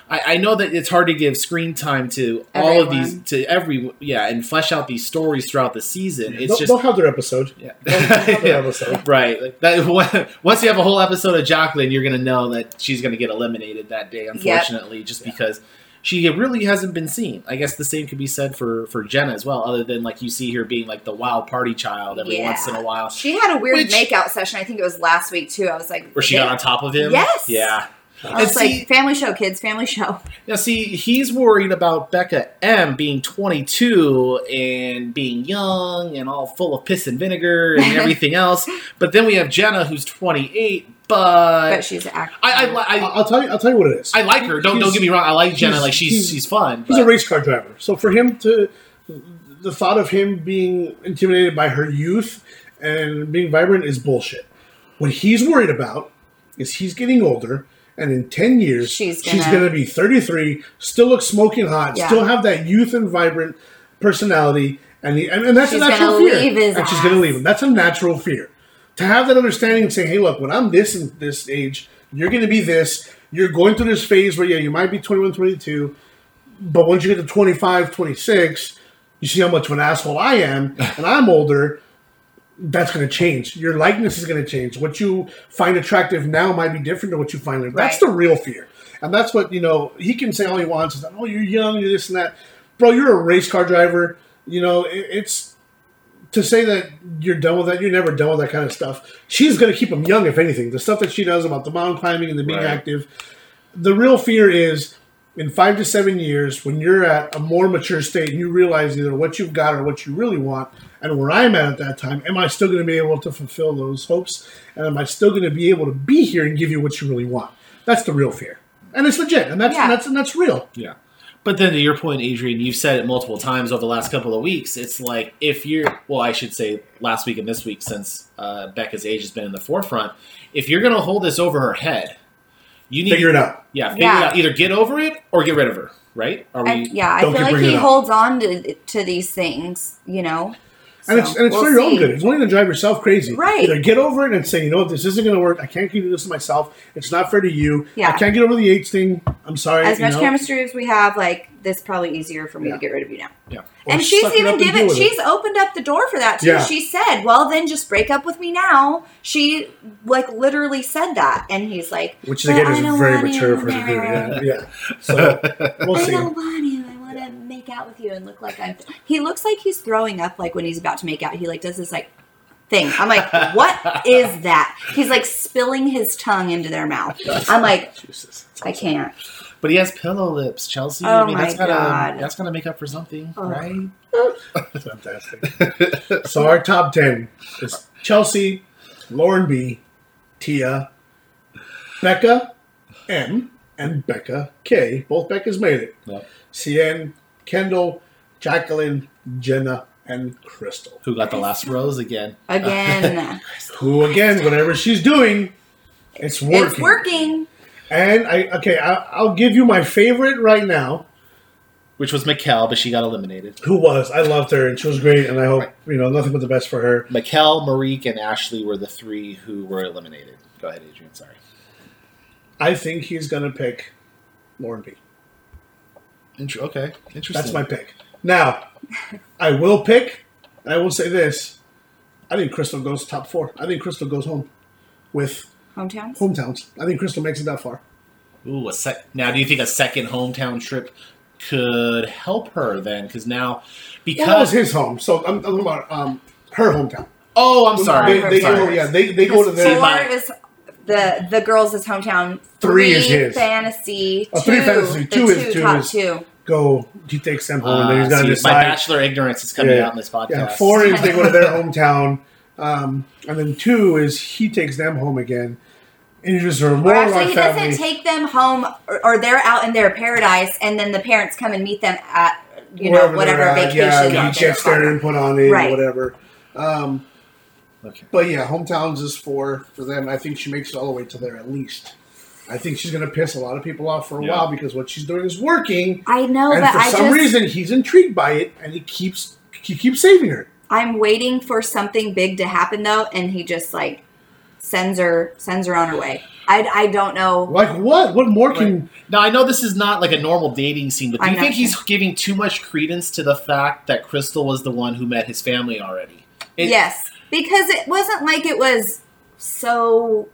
I, I know that it's hard to give screen time to all of these to every yeah and flesh out these stories throughout the season. It's they'll, just they'll have their episode. yeah. They'll have their <laughs> episode. Right. Like that, <laughs> once you have a whole episode of Jacqueline, you're going to know that she's going to get eliminated that day, unfortunately, just Yeah. because she really hasn't been seen. I guess the same could be said for, for Jenna as well, other than like you see her being like the wild party child every Yeah. once in a while. she had a weird Which- makeout session. I think it was last week too. I was like, Where she got on top of him. Yes. Yeah. I was like, family show, kids, family show. <laughs> Now, see, he's worried about Bekah M being 22 and being young and all full of piss and vinegar and <laughs> everything else. But then we have Jenna, who's 28, but, but she's act. I, I, li- I, I, I'll tell you. I'll tell you what it is. I like her. Don't don't get me wrong. I like Jenna. Like she's he's- she's fun. He's a race car driver. So for him to, the thought of him being intimidated by her youth and being vibrant is bullshit. What he's worried about is he's getting older, and in ten years She's she's gonna- going to be thirty three, still look smoking hot, Yeah. still have that youth and vibrant personality, and he, and, and that's She's a natural gonna fear. leave his and she's going to leave him. That's a natural fear. To have that understanding and say, hey, look, when I'm this and this age, you're going to be this. You're going through this phase where, yeah, you might be 21, 22, but once you get to 25, 26, you see how much of an asshole I am, <laughs> and I'm older. That's going to change. Your likeness is going to change. What you find attractive now might be different than what you find. later. That's the real fear, and that's what you know. He can say all he wants. Is that, oh, you're young, you're this and that, bro. You're a race car driver. You know, it, it's to say that you're done with that. You're never done with that kind of stuff. She's going to keep him young, if anything. The stuff that she does about the mountain climbing and the being Right. active. The real fear is in five to seven years, when you're at a more mature state and you realize either what you've got or what you really want, and where I'm at at that time, am I still going to be able to fulfill those hopes? And am I still going to be able to be here and give you what you really want? That's the real fear, and it's legit, and that's Yeah. and that's and that's real. Yeah. But then to your point, Adrian, you've said it multiple times over the last couple of weeks. It's like if you're, well, I should say last week and this week, since uh, Bekah's age has been in the forefront, if you're going to hold this over her head, you need Figure it out. Yeah, figure Yeah. it out. Either get over it or get rid of her. Right? Are we? I, yeah, I feel like he holds on to to these things, you know. And it's and it's we'll for your own good. It's only going to drive yourself crazy. Right. Either get over it and say, you know what, this isn't going to work. I can't keep doing this to myself. It's not fair to you. Yeah. I can't get over the AIDS thing. I'm sorry. As much know? chemistry as we have, like this, probably easier for me Yeah. to get rid of you now. Yeah. Or and she's suck it up even given with it. she's opened up the door for that too Yeah. she said well then just break up with me now she like literally said that and he's like Which "But again is very mature for to do. Yeah. yeah. So we'll <laughs> I see. Don't want you. I want to make out with you and look like I'm. He looks like he's throwing up. Like when he's about to make out, he like does this like thing. I'm like, what is that? He's like spilling his tongue into their mouth. I'm like, <laughs> Jesus. I can't. But he has pillow lips, Chelsea. Oh I mean, my that's gotta God. that's gonna make up for something, Oh. right? <laughs> Fantastic. <laughs> so our top ten is Chelsea, Lauren B, Tia, Bekah M, and Becca K. Both Becca's made it. Yep. Seinne, Kendall, Jacqueline, Jenna, and Krystal. Who got the last rose again? Again, <laughs> Who again, whatever she's doing, it's working. it's working. And I okay, I, I'll give you my favorite right now. Which was Maquel, but she got eliminated. Who was? I loved her, and she was great, and I hope you know nothing but the best for her. Maquel, Marikh, and Ashley were the three who were eliminated. Go ahead, Adrian. Sorry. I think he's gonna pick Lauren B. Inter- okay, interesting. That's my pick. Now, I will pick. and I will say this: I think Krystal goes top four. I think Krystal goes home with Hometowns. hometowns. I think Krystal makes it that far. Ooh, a sec. Now, do you think a second hometown trip could help her then? Because now, Well, that was because his home, so I'm, I'm talking about um, her hometown. oh, I'm sorry. They, I'm they sorry. go, yeah, they, they go to Because their See, four is the the girls' hometown. Three is his. fantasy. Oh, three two, fantasy, the two is- two top is- two. go. He takes them home, and then Uh, he's got to see, my decide. bachelor ignorance is coming Yeah. out in this podcast. Yeah, four is they go to their <laughs> hometown, um, and then two is he takes them home again. Introduces her Or more of actually, he family. doesn't take them home, or, or they're out in their paradise, and then the parents come and meet them at you know whatever they're at. vacation. Yeah, that he they're gets their on. input on it Right. or whatever. Um, Okay. but yeah, hometowns is for for them. I think she makes it all the way to there at least. I think she's going to piss a lot of people off for a Yeah. while because what she's doing is working, I know, and but for I some just reason he's intrigued by it, and he keeps he keeps saving her. I'm waiting for something big to happen though, and he just like sends her sends her on her way. I, I don't know. Like what? What more can? Now I know this is not like a normal dating scene, but do I'm you not think he's giving too much credence to the fact that Krystal was the one who met his family already? It- yes, because it wasn't like it was so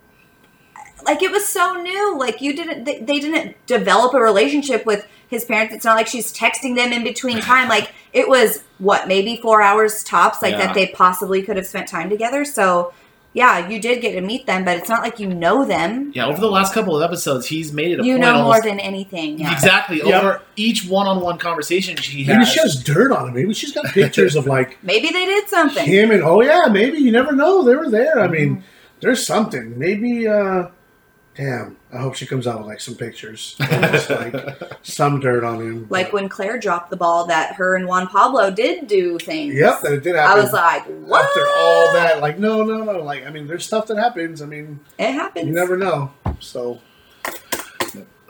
like it was so new. Like you didn't they, they didn't develop a relationship with his parents. It's not like she's texting them in between <laughs> time. Like it was what maybe four hours tops. Like Yeah. that they possibly could have spent time together. So yeah, you did get to meet them, but it's not like you know them. Yeah, over the last couple of episodes, he's made it a You point know more almost than anything. Yeah. exactly Yeah. over each one-on-one conversation she Maybe has. she has dirt on him. Maybe she's got pictures of like <laughs> Maybe they did something. him and oh yeah, maybe you never know they were there. I mean, there's something. Maybe, uh, damn, I hope she comes out with like some pictures. Just, like <laughs> some dirt on him. Like when Claire dropped the ball that her and Juan Pablo did do things. Yep, that it did happen. I was like, what? After all that, like, no, no, no. Like, I mean, there's stuff that happens. I mean, It happens. you never know. So,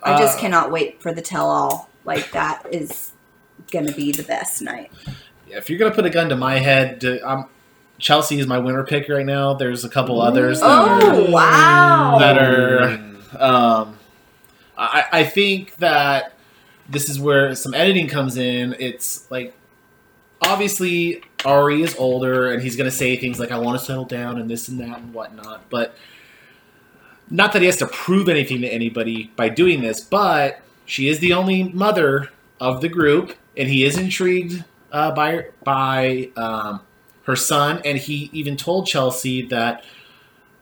I just Uh, cannot wait for the tell all. Like that is gonna be the best night. if you're gonna put a gun to my head, I'm, Chelsea is my winner pick right now. There's a couple others that Oh are, wow! that are um, I, I think that this is where some editing comes in. It's like obviously Arie is older and he's gonna say things like I want to settle down and this and that and whatnot, but not that he has to prove anything to anybody by doing this, but she is the only mother of the group, and he is intrigued uh, by by um, her son, and he even told Chelsea that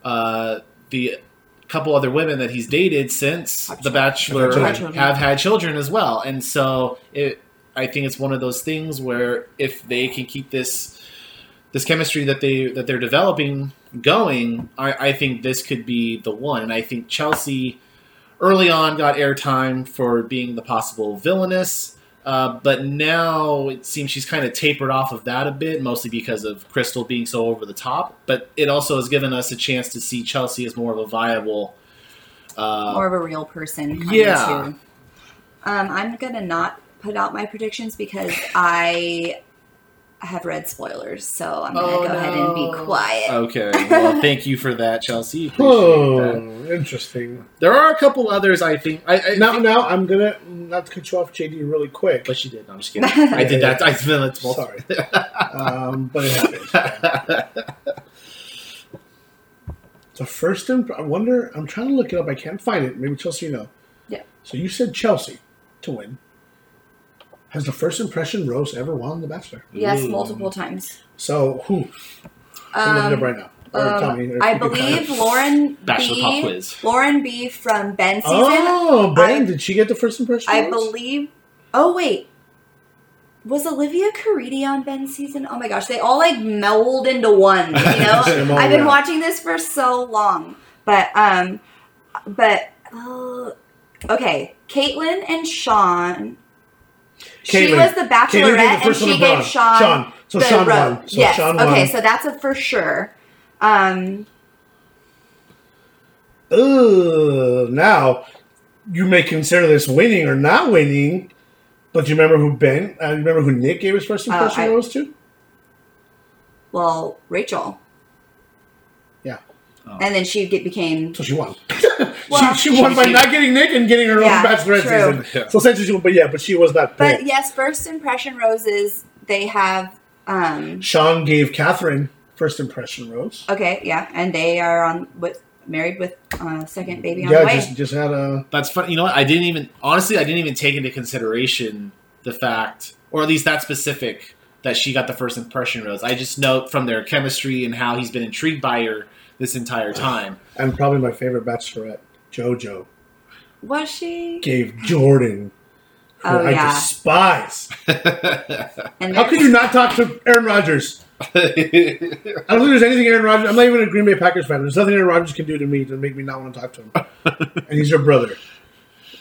uh, the couple other women that he's dated since The. Bachelor Have have, had children as well, and so it. I think it's one of those things where if they can keep this this chemistry that they that they're developing going, I, I think this could be the one. And I think Chelsea early on got airtime for being the possible villainess, uh, but now it seems she's kind of tapered off of that a bit, mostly because of Krystal being so over the top. But it also has given us a chance to see Chelsea as more of a viable. Uh, More of a real person. Yeah. Um, I'm gonna not put out my predictions because I have read spoilers, so I'm gonna Oh, go ahead and be quiet. okay, <laughs> well, thank you for that, Chelsea. Appreciate that. oh, interesting. There are a couple others I think. I, I Now, think- now I'm gonna not to cut you off, JD, really quick. but she did. No, I'm just kidding. <laughs> I did that. I feel it's Sorry, um, but it happens. <laughs> The first, imp- I wonder. I'm trying to look it up. I can't find it. Maybe Chelsea, you know. Yeah. So you said Chelsea to win. Has the first impression Rose ever won The Bachelor? Yes, Ooh. multiple times. So who? I'm it up Um, right now. Or tell um, me. I you can find believe. Lauren Bachelor Pop B. Quiz. Lauren B. from Ben season. Oh, Ben, I- did she get the first impression? I Rose? believe. Oh wait, was Olivia Caridi on Ben's season? Oh my gosh, they all like meld into one. You <laughs> know, I've been around. watching this for so long, but um, but uh, okay, Caitlyn and Sean. She was the Bachelorette, and she gave. Sean. Sean. So the Sean won. So yes. Sean okay, so that's a for sure. Um, Ugh, now you may consider this winning or not winning, but you remember who Ben? Uh, you remember who Nick gave his first Uh, impression I- rose to? well, Rachel. Yeah. Oh. And then she get, became So she won. <laughs> Well, <laughs> she, she won by she- not getting Nick and getting her Yeah, own bachelorette true. season. Yeah. So essentially, she won. But yeah, but she was that But pick. yes, first impression roses. They have. um Sean gave Catherine first impression rose. Okay, yeah, and they are on with married with uh, second baby on Yeah, the way. just just had a That's funny. You know what? I didn't even honestly. I didn't even take into consideration the fact, or at least that specific, that she got the first impression rose. I just know from their chemistry and how he's been intrigued by her this entire time. and probably my favorite bachelorette, JoJo, Was she? gave Jordan. Who Oh, I yeah. despise. <laughs> And How there's- could you not talk to Aaron Rodgers? <laughs> I don't think there's anything Aaron Rodgers. I'm not even a Green Bay Packers fan. There's nothing Aaron Rodgers can do to me to make me not want to talk to him. and he's your brother.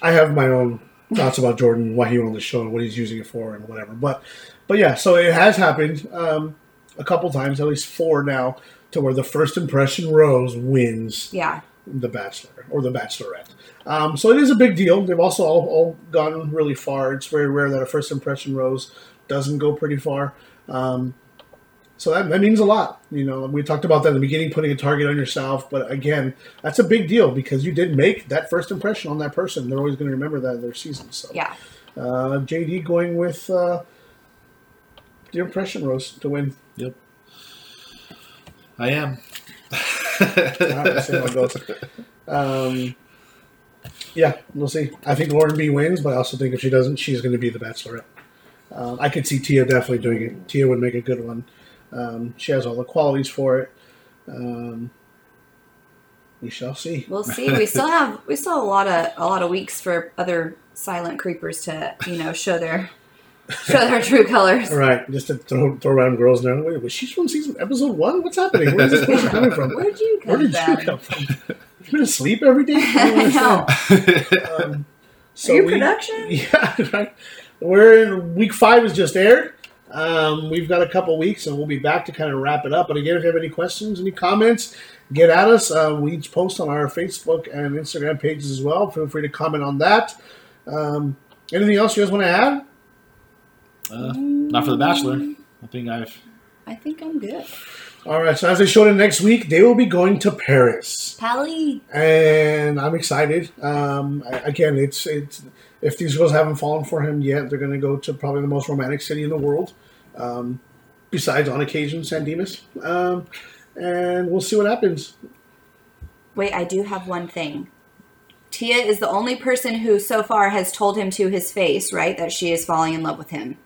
I have my own thoughts about Jordan, why he on the show, and what he's using it for, and whatever. But, but yeah, so it has happened um, a couple times, at least four now, to where the first impression rose wins Yeah, the Bachelor or the Bachelorette. Um, so it is a big deal. They've also all, all gone really far. It's very rare that a first impression rose doesn't go pretty far. Um, so that, that means a lot. You know, we talked about that in the beginning, putting a target on yourself. But again, that's a big deal because you did make that first impression on that person. They're always going to remember that in their season. So yeah. uh, JD going with uh, the impression rose to win. I am. All right, let's see how it goes. Um, yeah, we'll see. I think Lauren B wins, but I also think if she doesn't, she's going to be the Bachelorette. Um, I could see Tia definitely doing it. Tia would make a good one. Um, she has all the qualities for it. Um, we shall see. We'll see. We still have we still have a lot of a lot of weeks for other silent creepers to you know show their Show their true colors. All right, just to throw, throw around girls now. Wait, was she from season episode one? What's happening? Where's this person coming from? Where did you come Where did from? you come from? You been asleep every day? <laughs> Um, so Are you we- production? <laughs> Yeah, right. We're in week five has just aired. Um, we've got a couple weeks, and we'll be back to kind of wrap it up. But again, if you have any questions, any comments, get at us. Uh, we each post on our Facebook and Instagram pages as well. Feel free to comment on that. Um, anything else you guys want to add? Uh, not for the Bachelor. I think I've. I think I'm good. All right. So as they showed it next week, they will be going to Paris. Pally. and I'm excited. Um, again, it's it's if these girls haven't fallen for him yet, they're going to go to probably the most romantic city in the world, um, besides on occasion San Dimas, um, and we'll see what happens. Wait, I do have one thing. Tia is the only person who so far has told him to his face, right, that she is falling in love with him.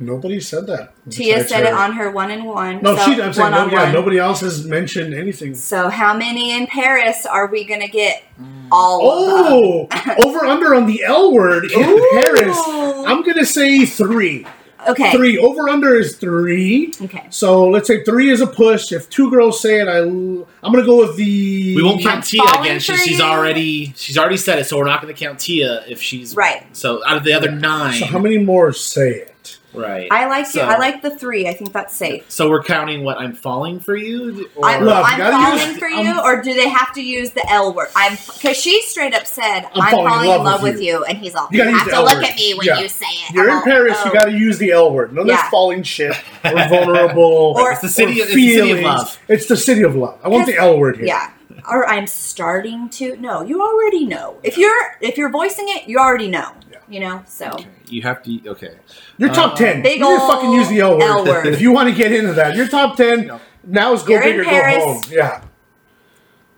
Nobody said that. Tia besides said it on her one and one. No, so she. I'm saying no, yeah. one-on-one. Nobody else has mentioned anything. So how many in Paris are we gonna get? Mm. All of. Oh, <laughs> over under on the L word in Ooh. Paris. I'm gonna say three. Okay. Three over under is three. Okay. So let's say three is a push. If two girls say it, I I'm gonna go with the. We won't count Tia again. She, she's already she's already said it, so we're not going to count Tia if she's Right. So out of the other nine, So how many more say it? Right? I like So- it. I like the three. I think that's safe. so we're counting what I'm falling for you. Or, I'm, Look, you I'm falling use- for um, you, or do they have to use the L word? I'm because she straight up said, I'm "I'm, falling, in love with with you," and he's all, You "You, have to L look word. at me when Yeah. you say it." You're I'm in all, Paris. You "Oh." got to use the L word. No, of this Yeah. falling shit <laughs> or vulnerable Or- it's the city. or It's the city of feelings. love. It's the city of love. I want the L word here. Yeah. Or I'm starting to. No, you already know. If you're if you're voicing it, you already know. Yeah. You know. So Okay, you have to. Okay, Your top Uh, ten. Big you need ol' fucking use the L word. L word. If you want to get into that, your top ten. Yep. Now is go You're big or go Paris. home. Yeah.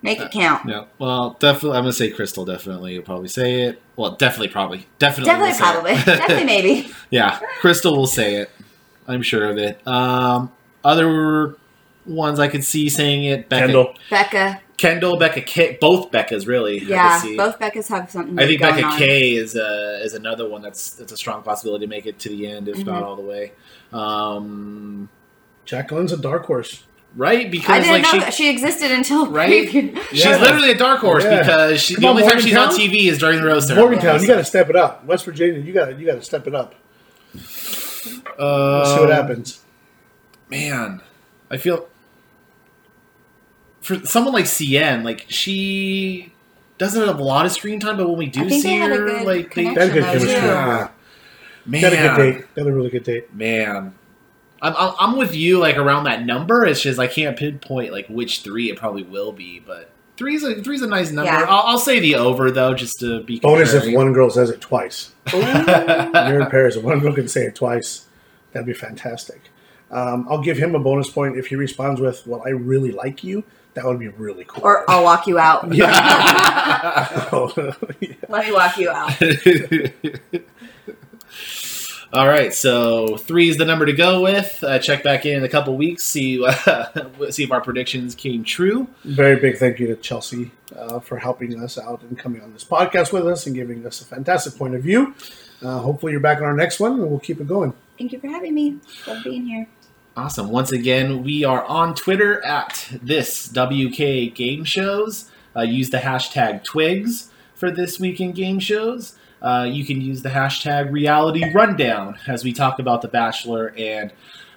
make it count. yeah. Well, definitely, I'm gonna say Krystal. Definitely, you'll probably say it. Well, definitely, probably, definitely, Definitely, will say it. probably, <laughs> definitely, maybe. yeah, Krystal will say it. I'm sure of it. Um, other ones I could see saying it. Becca, Kendall. Becca. Kendall, Becca, K, both Beccas really. Yeah, both Beccas have something. I think going Becca on. K is a is another one that's that's a strong possibility to make it to the end, if not Mhm. all the way. Um, Jacqueline's a dark horse. right? I Because didn't like know she, she existed until Right? preview. she's <laughs> literally a dark horse Yeah. because she, the on, only time she's on TV is during the rose ceremony. Morgantown, you got to step it up. West Virginia, you got to you got to step it up. Uh, Let's see what happens. Man, I feel for someone like Seinne, like she doesn't have a lot of screen time, but when we do I think see they had a her, good like they, connection. They had good chemistry. Yeah. man, Got a good date. Got a really good date. man. I'm, I'm I'm with you like around that number. It's just I can't pinpoint like which three it probably will be, but three's a three's a nice number. Yeah. I'll, I'll say the over though, just to be Bonus if one girl says it twice. <laughs> You're in Paris. If one girl can say it twice, that'd be fantastic. Um, I'll give him a bonus point if he responds with, "Well, I really like you." That would be really cool. or I'll walk you out. <laughs> <laughs> yeah. Let me walk you out. <laughs> All right, so three is the number to go with. Uh, check back in in a couple weeks, see see if our predictions came true. Very big thank you to Chelsea uh, for helping us out and coming on this podcast with us and giving us a fantastic point of view. Uh, hopefully, you're back on our next one, and we'll keep it going. Thank you for having me. Love being here. Awesome. Once again, we are on Twitter at this WK Game Shows. Uh, use the hashtag Twigs for this week in game shows. Uh, you can use the hashtag Reality Rundown as we talk about The Bachelor and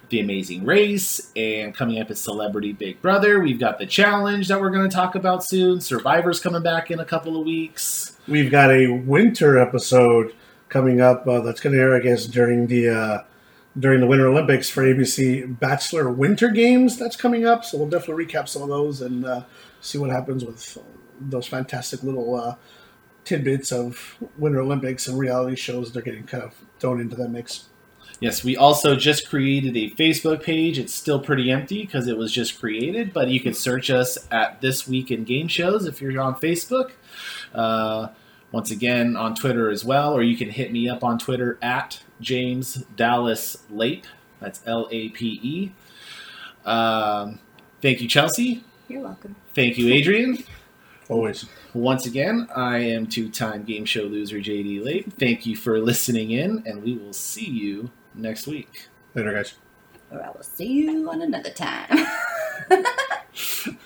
The Amazing Race. And coming up is Celebrity Big Brother. We've got the challenge that we're going to talk about soon. Survivor's coming back in a couple of weeks. We've got a winter episode coming up uh, that's going to air, I guess, during the uh, during the Winter Olympics for ABC Bachelor Winter Games. That's coming up, so we'll definitely recap some of those and uh, see what happens with those fantastic little uh, tidbits of Winter Olympics and reality shows they're getting kind of thrown into that mix. Yes, we also just created a Facebook page. It's still pretty empty because it was just created, but you can search us at This Week in Game Shows if you're on Facebook. Uh, once again, on Twitter as well, or you can hit me up on Twitter at James Dallas Lape. That's L A P E. Um, thank you, Chelsea. You're welcome. Thank you, Adrian. Always. Once again, I am two-time game show loser JD Lape. Thank you for listening in, and we will see you next week. Later, guys. Or I will see you on another time. <laughs>